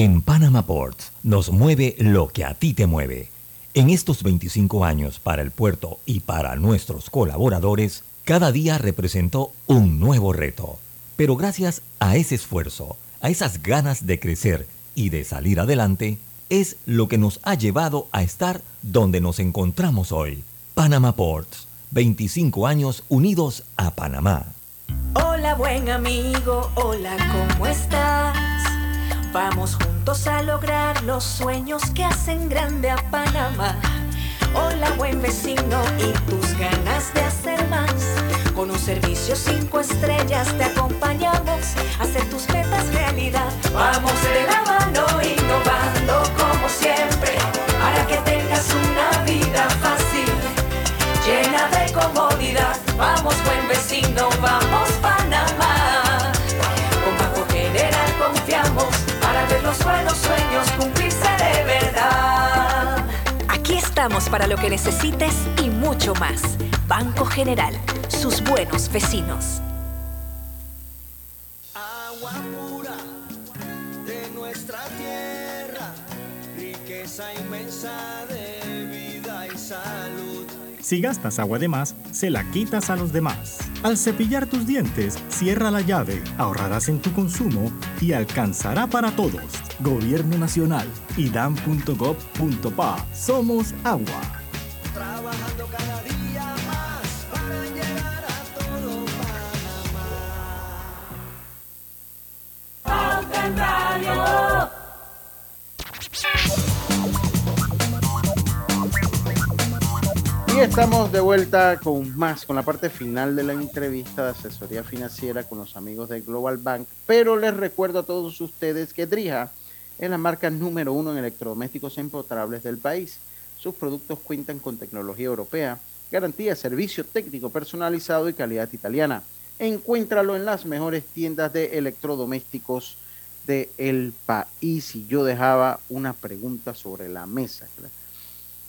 En Panama Ports nos mueve lo que a ti te mueve. En estos 25 años para el puerto y para nuestros colaboradores, cada día representó un nuevo reto. Pero gracias a ese esfuerzo, a esas ganas de crecer y de salir adelante, es lo que nos ha llevado a estar donde nos encontramos hoy. Panama Ports, 25 años unidos a Panamá.
Hola buen amigo, hola, ¿cómo estás? Vamos juntos a lograr los sueños que hacen grande a Panamá. Hola buen vecino y tus ganas de hacer más. Con un servicio cinco estrellas te acompañamos a hacer tus metas realidad. Vamos de la mano innovando como siempre para que tengas una vida fácil, llena de comodidad. Vamos buen vecino, vamos Panamá. Sueños cumplirse de verdad.
Aquí estamos para lo que necesites y mucho más. Banco General, sus buenos vecinos.
Agua
Si gastas agua de más, se la quitas a los demás. Al cepillar tus dientes, cierra la llave, ahorrarás en tu consumo y alcanzará para todos. Gobierno Nacional, idam.gov.pa. Somos agua.
Trabajando cada día más para llegar a todo Panamá.
Radio.
Y estamos de vuelta con más, con la parte final de la entrevista de asesoría financiera con los amigos de Global Bank. Pero les recuerdo a todos ustedes que Drija es la marca número uno en electrodomésticos empotrables del país. Sus productos cuentan con tecnología europea, garantía, servicio técnico personalizado y calidad italiana. Encuéntralo en las mejores tiendas de electrodomésticos del país. Y yo dejaba una pregunta sobre la mesa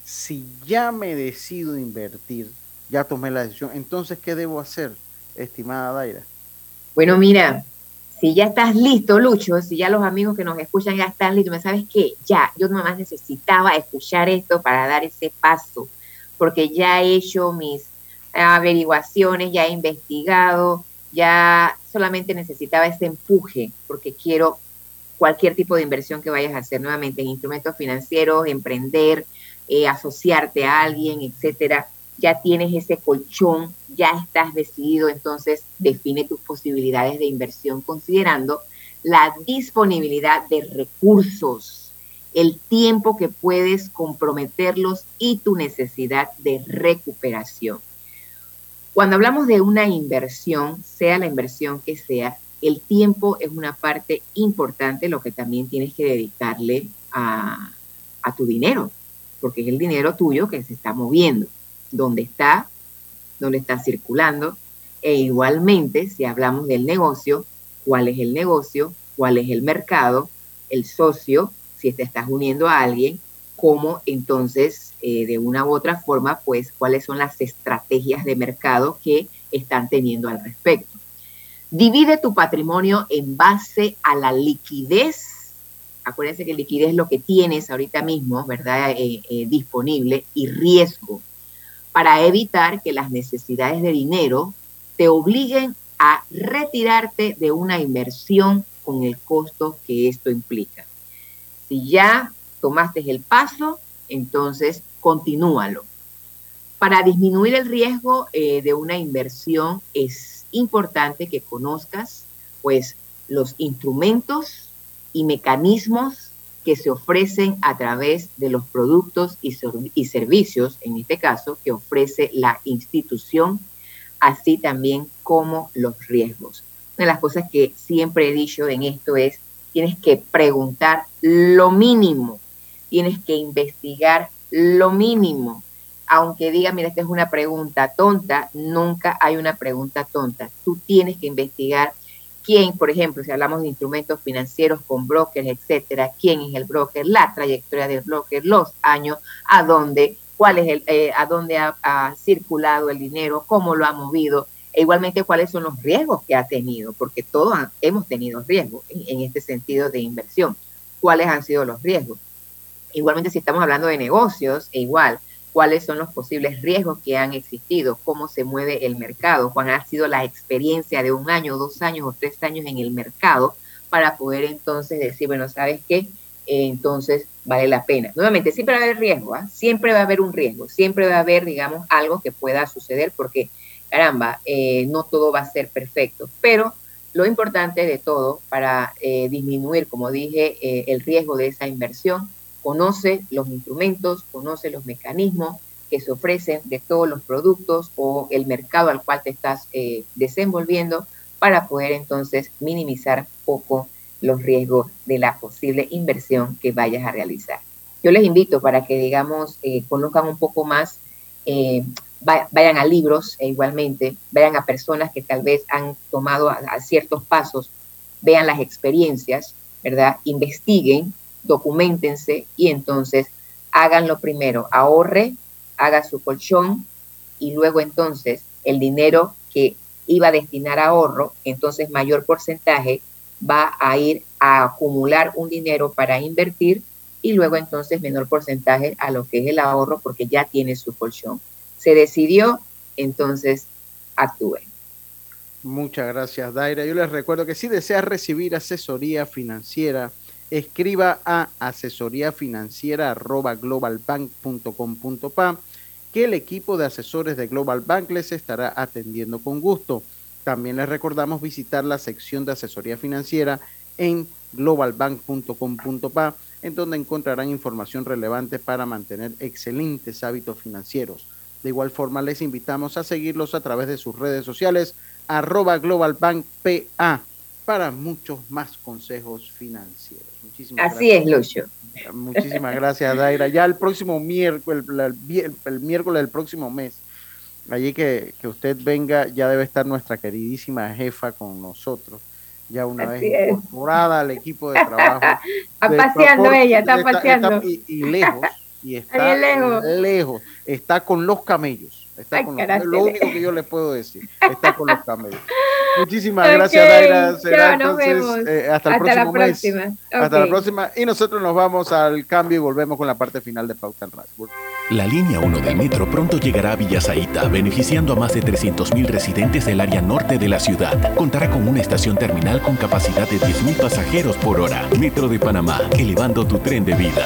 si ya me decido invertir, ya tomé la decisión, entonces, ¿qué debo hacer, estimada Daira?
Bueno, mira, si ya estás listo, Lucho, si ya los amigos que nos escuchan ya están listos, ¿me sabes qué? Ya, yo nomás necesitaba escuchar esto para dar ese paso, porque ya he hecho mis averiguaciones, ya he investigado, ya solamente necesitaba ese empuje, porque quiero cualquier tipo de inversión que vayas a hacer nuevamente en instrumentos financieros, emprender, eh, asociarte a alguien, etcétera. ya tienes ese colchón, ya estás decidido, entonces define tus posibilidades de inversión considerando la disponibilidad de recursos, el tiempo que puedes comprometerlos y tu necesidad de recuperación. Cuando hablamos de una inversión, sea la inversión que sea, el tiempo es una parte importante, lo que también tienes que dedicarle a, a tu dinero, porque es el dinero tuyo que se está moviendo, donde está, donde está circulando, e igualmente, si hablamos del negocio, cuál es el negocio, cuál es el mercado, el socio, si te estás uniendo a alguien, cómo entonces, eh, de una u otra forma, pues cuáles son las estrategias de mercado que están teniendo al respecto. Divide tu patrimonio en base a la liquidez. Acuérdense que liquidez es lo que tienes ahorita mismo, ¿verdad? Eh, eh, disponible y riesgo para evitar que las necesidades de dinero te obliguen a retirarte de una inversión con el costo que esto implica. Si ya tomaste el paso, entonces continúalo. Para disminuir el riesgo eh, de una inversión es importante que conozcas pues los instrumentos y mecanismos que se ofrecen a través de los productos y, servicios, en este caso, que ofrece la institución, así también como los riesgos. Una de las cosas que siempre he dicho en esto es, tienes que preguntar lo mínimo, tienes que investigar lo mínimo. Aunque diga, mira, esta es una pregunta tonta, nunca hay una pregunta tonta. Tú tienes que investigar quién, por ejemplo, si hablamos de instrumentos financieros con brokers, etcétera, quién es el broker, la trayectoria del broker, los años, a dónde, cuál es el, eh, a dónde ha, circulado el dinero, cómo lo ha movido, e igualmente cuáles son los riesgos que ha tenido, porque todos hemos tenido riesgos en, este sentido de inversión. ¿Cuáles han sido los riesgos? Igualmente, si estamos hablando de negocios, e igual, cuáles son los posibles riesgos que han existido, cómo se mueve el mercado, cuál ha sido la experiencia de un año, dos años o tres años en el mercado para poder entonces decir, bueno, ¿sabes qué? entonces vale la pena. Nuevamente, siempre va a haber riesgo, ¿ah? siempre va a haber un riesgo, siempre va a haber, digamos, algo que pueda suceder porque, caramba, eh, no todo va a ser perfecto, pero lo importante de todo para eh, disminuir, como dije, eh, el riesgo de esa inversión conoce los instrumentos, conoce los mecanismos que se ofrecen de todos los productos o el mercado al cual te estás eh, desenvolviendo para poder entonces minimizar poco los riesgos de la posible inversión que vayas a realizar. Yo les invito para que, digamos, eh, conozcan un poco más, eh, vayan a libros e igualmente, vayan a personas que tal vez han tomado a ciertos pasos, vean las experiencias, ¿verdad? Investiguen documentense y entonces háganlo primero, ahorre, haga su colchón y luego entonces el dinero que iba a destinar a ahorro, entonces mayor porcentaje va a ir a acumular un dinero para invertir y luego entonces menor porcentaje a lo que es el ahorro porque ya tiene su colchón. Se decidió, entonces actúe.
Muchas gracias, Daira. Yo les recuerdo que si deseas recibir asesoría financiera, escriba a asesoría financiera que el equipo de asesores de Global Bank les estará atendiendo con gusto. También les recordamos visitar la sección de asesoría financiera en globalbank.com.pa, en donde encontrarán información relevante para mantener excelentes hábitos financieros. De igual forma, les invitamos a seguirlos a través de sus redes sociales, arroba globalbankpa, para muchos más consejos financieros.
Así es, Lucho.
Muchísimas gracias, Daira. Ya el próximo miércoles, el, miércoles del próximo mes, allí que, usted venga, ya debe estar nuestra queridísima jefa con nosotros. Ya una vez incorporada al equipo de trabajo.
está paseando ella, está, paseando.
y, lejos, y está lejos. lejos. Está con los camellos. Está con los, lo único que yo le puedo decir. Está con los camellos. Muchísimas gracias, Daira. Será entonces eh, hasta el próximo la mes. Hasta la próxima. Y nosotros nos vamos al cambio y volvemos con la parte final de Pauta en Radio.
La línea 1 del metro pronto llegará a Villasaita, beneficiando a más de 300.000 residentes del área norte de la ciudad. Contará con una estación terminal con capacidad de 10.000 pasajeros por hora. Metro de Panamá, elevando tu tren de vida.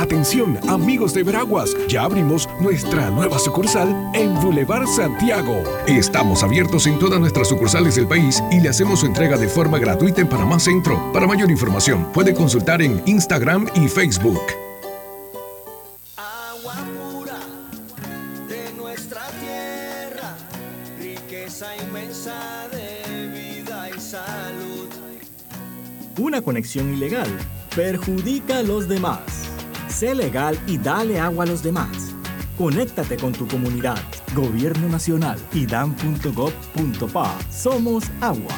Atención, amigos de Veraguas, ya abrimos nuestra nueva sucursal en Boulevard Santiago. Estamos abiertos en todas nuestras sucursales del país y le hacemos su entrega de forma gratuita en Panamá Centro. Para mayor información, puede consultar en Instagram y Facebook.
de nuestra tierra, riqueza inmensa de vida y salud.
Una conexión ilegal perjudica a los demás. Sé legal y dale agua a los demás. Conéctate con tu comunidad. Gobierno Nacional y dan.gov.pa. Somos agua.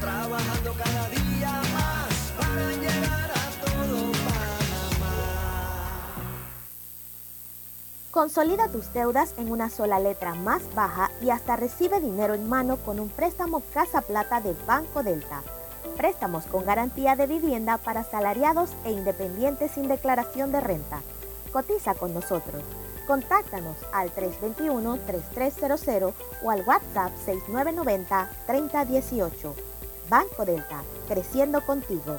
Trabajando cada día más para llegar a todo
Consolida tus deudas en una sola letra más baja y hasta recibe dinero en mano con un préstamo Casa Plata de Banco Delta. Préstamos con garantía de vivienda para asalariados e independientes sin declaración de renta. Cotiza con nosotros. Contáctanos al 321-3300 o al WhatsApp 6990-3018. Banco Delta, creciendo contigo.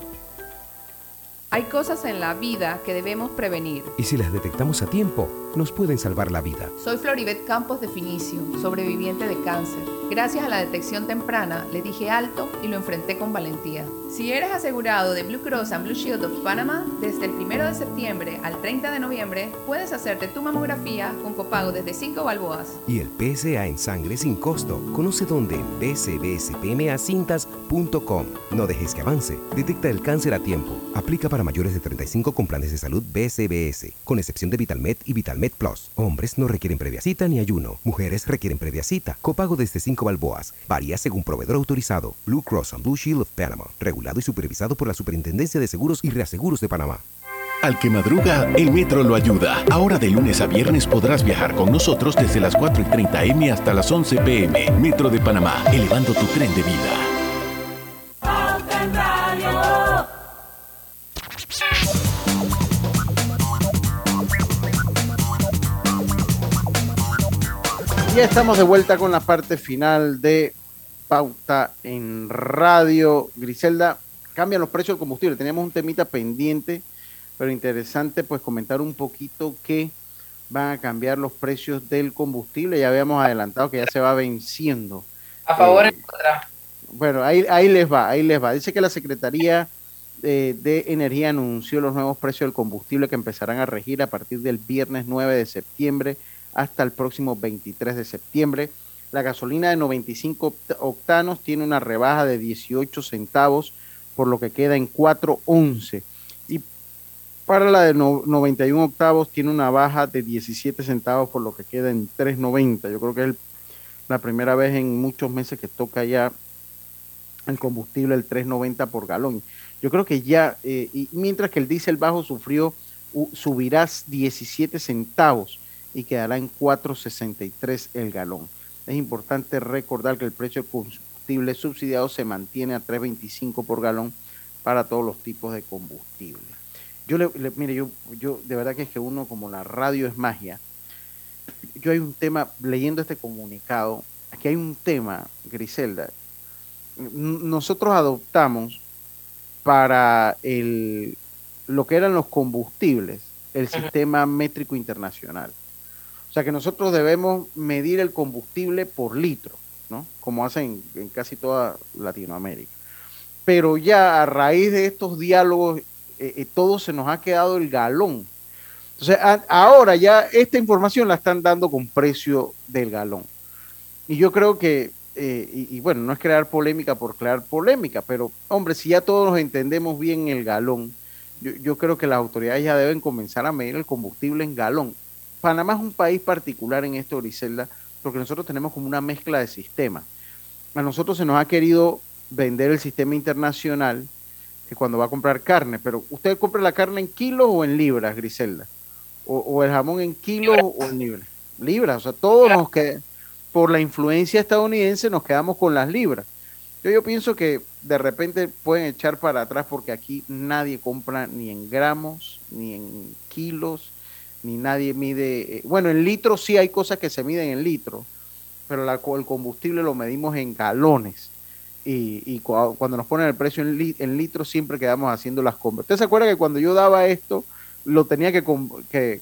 Hay cosas en la vida que debemos prevenir.
Y si las detectamos a tiempo, nos pueden salvar la vida.
Soy Floribet Campos de Finicio, sobreviviente de cáncer. Gracias a la detección temprana, le dije alto y lo enfrenté con valentía. Si eres asegurado de Blue Cross and Blue Shield of Panama, desde el 1 de septiembre al 30 de noviembre, puedes hacerte tu mamografía con copago desde 5 balboas.
Y el PSA en sangre sin costo. Conoce dónde en bcbspmacintas.com. No dejes que avance. Detecta el cáncer a tiempo. Aplica para mayores de 35 con planes de salud BCBS, con excepción de VitalMed y VitalMed Plus. Hombres no requieren previa cita ni ayuno. Mujeres requieren previa cita. Copago desde 5 balboas. Varía según proveedor autorizado. Blue Cross and Blue Shield of Panama. Regulado y supervisado por la Superintendencia de Seguros y Reaseguros de Panamá.
Al que madruga, el metro lo ayuda. Ahora de lunes a viernes podrás viajar con nosotros desde las 4 y 30 M hasta las 11 PM. Metro de Panamá, elevando tu tren de vida.
Ya estamos de vuelta con la parte final de Pauta en Radio. Griselda, cambian los precios del combustible. Teníamos un temita pendiente, pero interesante pues comentar un poquito que van a cambiar los precios del combustible. Ya habíamos adelantado que ya se va venciendo.
A favor
Eh,
en contra.
Bueno, ahí, ahí les va, ahí les va. Dice que la Secretaría eh, de Energía anunció los nuevos precios del combustible que empezarán a regir a partir del viernes 9 de septiembre hasta el próximo 23 de septiembre. La gasolina de 95 oct- octanos tiene una rebaja de 18 centavos, por lo que queda en 4.11. Y para la de no- 91 octavos tiene una baja de 17 centavos, por lo que queda en 3.90. Yo creo que es la primera vez en muchos meses que toca ya el combustible el 3.90 por galón. Yo creo que ya, eh, y mientras que el diésel bajo sufrió, u- subirá 17 centavos y quedará en 4.63 el galón. Es importante recordar que el precio del combustible subsidiado se mantiene a 3.25 por galón para todos los tipos de combustible. Yo le, le- mire, yo, yo de verdad que es que uno como la radio es magia. Yo hay un tema, leyendo este comunicado, aquí hay un tema, Griselda, nosotros adoptamos para el, lo que eran los combustibles el sistema métrico internacional. O sea que nosotros debemos medir el combustible por litro, ¿no? Como hacen en casi toda Latinoamérica. Pero ya a raíz de estos diálogos, eh, eh, todo se nos ha quedado el galón. Entonces, a- ahora ya esta información la están dando con precio del galón. Y yo creo que, eh, y, bueno, no es crear polémica por crear polémica, pero hombre, si ya todos nos entendemos bien el galón, yo, yo creo que las autoridades ya deben comenzar a medir el combustible en galón. Panamá es un país particular en esto, Griselda, porque nosotros tenemos como una mezcla de sistemas. A nosotros se nos ha querido vender el sistema internacional que cuando va a comprar carne, pero usted compra la carne en kilos o en libras, Griselda, o, o el jamón en kilos o en libras. libras. O sea, todos nos que por la influencia estadounidense nos quedamos con las libras. Yo, yo pienso que de repente pueden echar para atrás porque aquí nadie compra ni en gramos, ni en kilos, ni nadie mide. eh, Bueno, en litros sí hay cosas que se miden en litros, pero el combustible lo medimos en galones. Y, y cua- cuando nos ponen el precio en, li- litros siempre quedamos haciendo las compras. ¿Usted se acuerda que cuando yo daba esto lo tenía que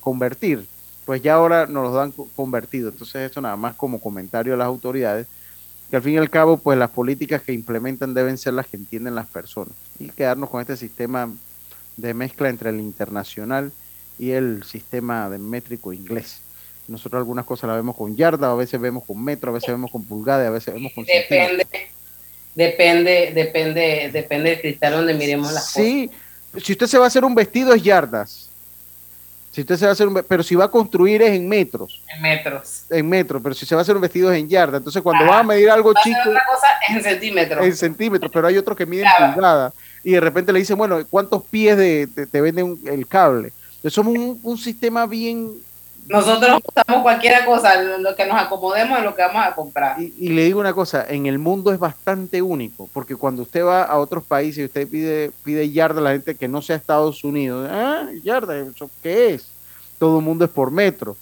convertir? Pues ya ahora nos lo dan co- convertido. Entonces esto nada más como comentario a las autoridades, que al fin y al cabo pues las políticas que implementan deben ser las que entienden las personas. Y quedarnos con este sistema de mezcla entre el internacional y el sistema de métrico inglés. Nosotros algunas cosas las vemos con yarda, a veces vemos con metro, a veces vemos con pulgada, a veces vemos con centímetro.
Depende, depende, depende, depende del cristal donde miremos las cosas.
Sí, si usted se va a hacer un vestido es yardas. Si usted se va a hacer un, pero si va a construir es en metros,
En metros.
en metros, pero si se va a hacer un vestido es en yardas. Entonces cuando va a medir algo
Va a ser
chico
cosa en centímetros.
en centímetros, pero hay otros que miden
Claro.
pulgadas y de repente le dicen, bueno, ¿cuántos pies de, te, te venden el cable? Entonces somos un, un sistema bien
Nosotros usamos cualquier cosa, lo que nos acomodemos es lo que vamos a comprar.
Y, y le digo una cosa, en el mundo es bastante único, porque cuando usted va a otros países y usted pide, pide yarda a la gente que no sea Estados Unidos, ah, yarda, ¿eso qué es? Todo el mundo es por metro.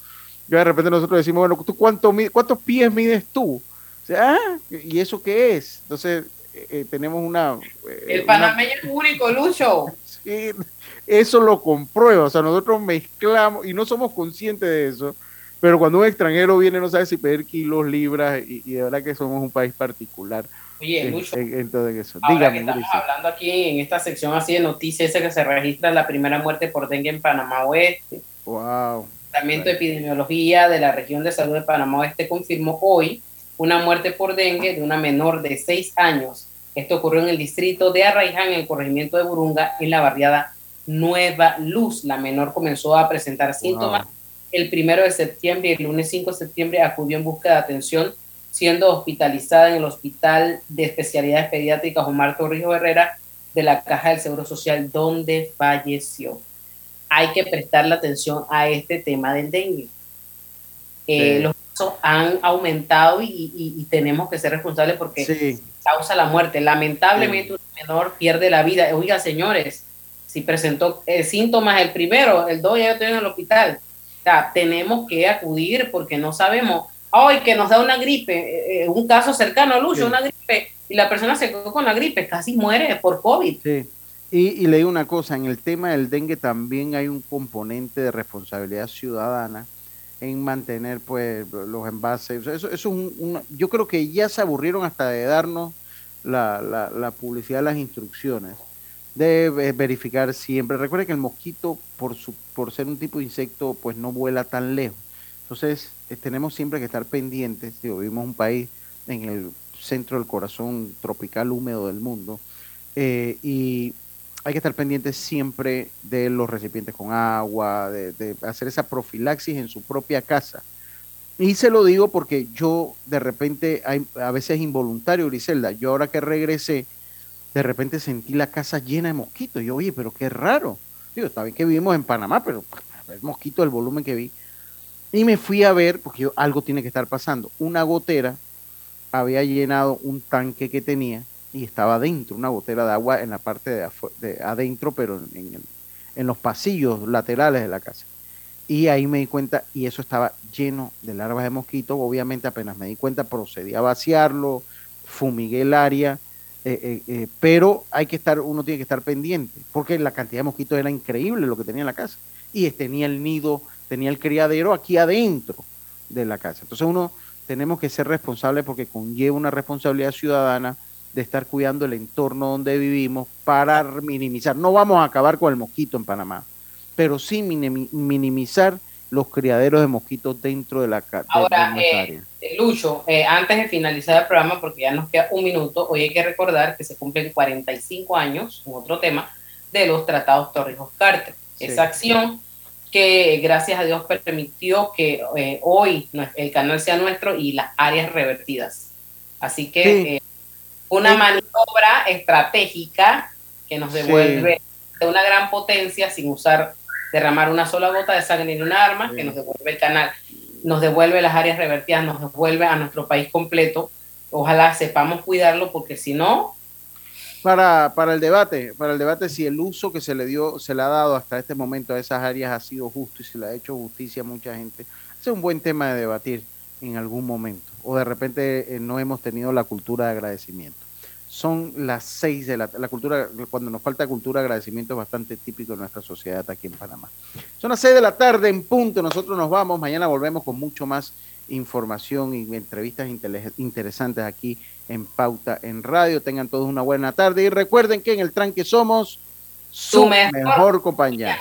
Y de repente nosotros decimos, bueno, ¿tú cuánto, ¿cuántos pies mides tú? O sea, ah, ¿y eso qué es? Entonces, eh, eh, tenemos una... eh,
El
una-
panameño es único, Lucho.
Sí, eso lo comprueba. O sea, nosotros mezclamos y no somos conscientes de eso. Pero cuando un extranjero viene, no sabe si pedir kilos, libras, y, y de verdad que somos un país particular.
Oye,
en,
Lucho,
en- en todo eso.
Ahora que
Dígame,
estamos
Grisel.
hablando aquí en esta sección así de noticias, que se registra la primera muerte por dengue en Panamá Oeste.
Wow.
El Departamento de Epidemiología de la región de salud de Panamá Oeste confirmó hoy una muerte por dengue de una menor de 6 años. Esto ocurrió en el distrito de Arraiján, en el corregimiento de Burunga, en la barriada Nueva Luz. La menor comenzó a presentar síntomas el primero de septiembre y el lunes 5 de septiembre acudió en busca de atención, siendo hospitalizada en el Hospital de Especialidades Pediátricas Omar Torrijos Herrera de la Caja del Seguro Social, donde falleció. Hay que prestarle atención a este tema del dengue. Eh,
Sí.
Los casos han aumentado y, y- y tenemos que ser responsables porque
Sí.
causa la muerte. Lamentablemente, un menor pierde la vida. Oiga, señores, si presentó eh, síntomas el primero, el dos ya estoy en el hospital. O sea, tenemos que acudir porque no sabemos. Ay, que nos da una gripe, eh, eh, un caso cercano a Lucho,
Sí.
una gripe, y la persona se quedó con la gripe, casi muere por COVID.
Sí. Y, y le digo una cosa, en el tema del dengue también hay un componente de responsabilidad ciudadana en mantener pues los envases. Eso, eso es un, una- yo creo que ya se aburrieron hasta de darnos la, la, la publicidad de las instrucciones. De ve- verificar siempre. Recuerde que el mosquito, por, su, por ser un tipo de insecto, pues no vuela tan lejos. Entonces, eh, tenemos siempre que estar pendientes. Digo, vivimos un país en el centro del corazón tropical húmedo del mundo. eh, y hay que estar pendientes siempre de los recipientes con agua, de, de hacer esa profilaxis en su propia casa. Y se lo digo porque yo de repente, hay, a veces es involuntario, Griselda, yo ahora que regresé, de repente sentí la casa llena de mosquitos. Y yo, oye, pero qué raro. Digo, está bien que vivimos en Panamá, pero el mosquito, el volumen que vi. Y me fui a ver, porque algo tiene que estar pasando. Una gotera había llenado un tanque que tenía y estaba adentro, una gotera de agua en la parte de, adentro, pero en los pasillos laterales de la casa. Y ahí me di cuenta, y eso estaba lleno de larvas de mosquitos. Obviamente, apenas me di cuenta, procedí a vaciarlo, fumigué el área, eh, eh, eh, pero hay que estar, uno tiene que estar pendiente, porque la cantidad de mosquitos era increíble lo que tenía en la casa. Y tenía el nido, tenía el criadero aquí adentro de la casa. Entonces uno tenemos que ser responsables porque conlleva una responsabilidad ciudadana de estar cuidando el entorno donde vivimos para minimizar. No vamos a acabar con el mosquito en Panamá, pero sí minimi- minimizar los criaderos de mosquitos dentro de la de-
Ahora, eh,
área.
eh, Lucho, eh, antes de finalizar el programa, porque ya nos queda un minuto, hoy hay que recordar que se cumplen 45 años, un otro tema, de los tratados Torrijos-Carter.
Sí.
Esa acción que gracias a Dios permitió que eh, hoy el canal sea nuestro y las áreas revertidas. Así que
Sí.
una maniobra estratégica que nos devuelve de una gran potencia sin usar derramar una sola gota de sangre ni una arma, que nos devuelve el canal. nos devuelve las áreas revertidas, nos devuelve a nuestro país completo. Ojalá sepamos cuidarlo porque si no...
Para, para el debate, para el debate si el uso que se le dio, se le ha dado hasta este momento a esas áreas ha sido justo y se le ha hecho justicia a mucha gente, es un buen tema de debatir en algún momento. O de repente eh, no hemos tenido la cultura de agradecimiento. Son las seis de la, la cultura, cuando nos falta cultura de agradecimiento es bastante típico de nuestra sociedad aquí en Panamá. Son las seis de la tarde en punto, nosotros nos vamos, mañana volvemos con mucho más información y entrevistas interesantes aquí en Pauta en Radio. Tengan todos una buena tarde y recuerden que en el tranque somos su, mejor, mejor compañía.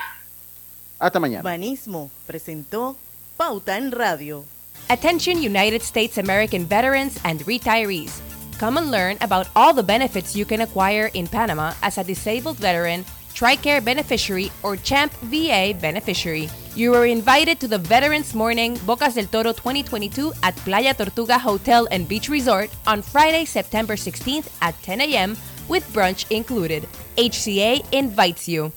Hasta mañana.
Banismo presentó Pauta en Radio.
Attention United States American veterans and retirees. Come and learn about all the benefits you can acquire in Panama as a disabled veteran, TRICARE beneficiary, or CHAMP VA beneficiary. You are invited to the Veterans Morning Bocas del Toro 2022 at Playa Tortuga Hotel and Beach Resort on Friday, September 16th at 10 a.m. with brunch included. HCA invites you.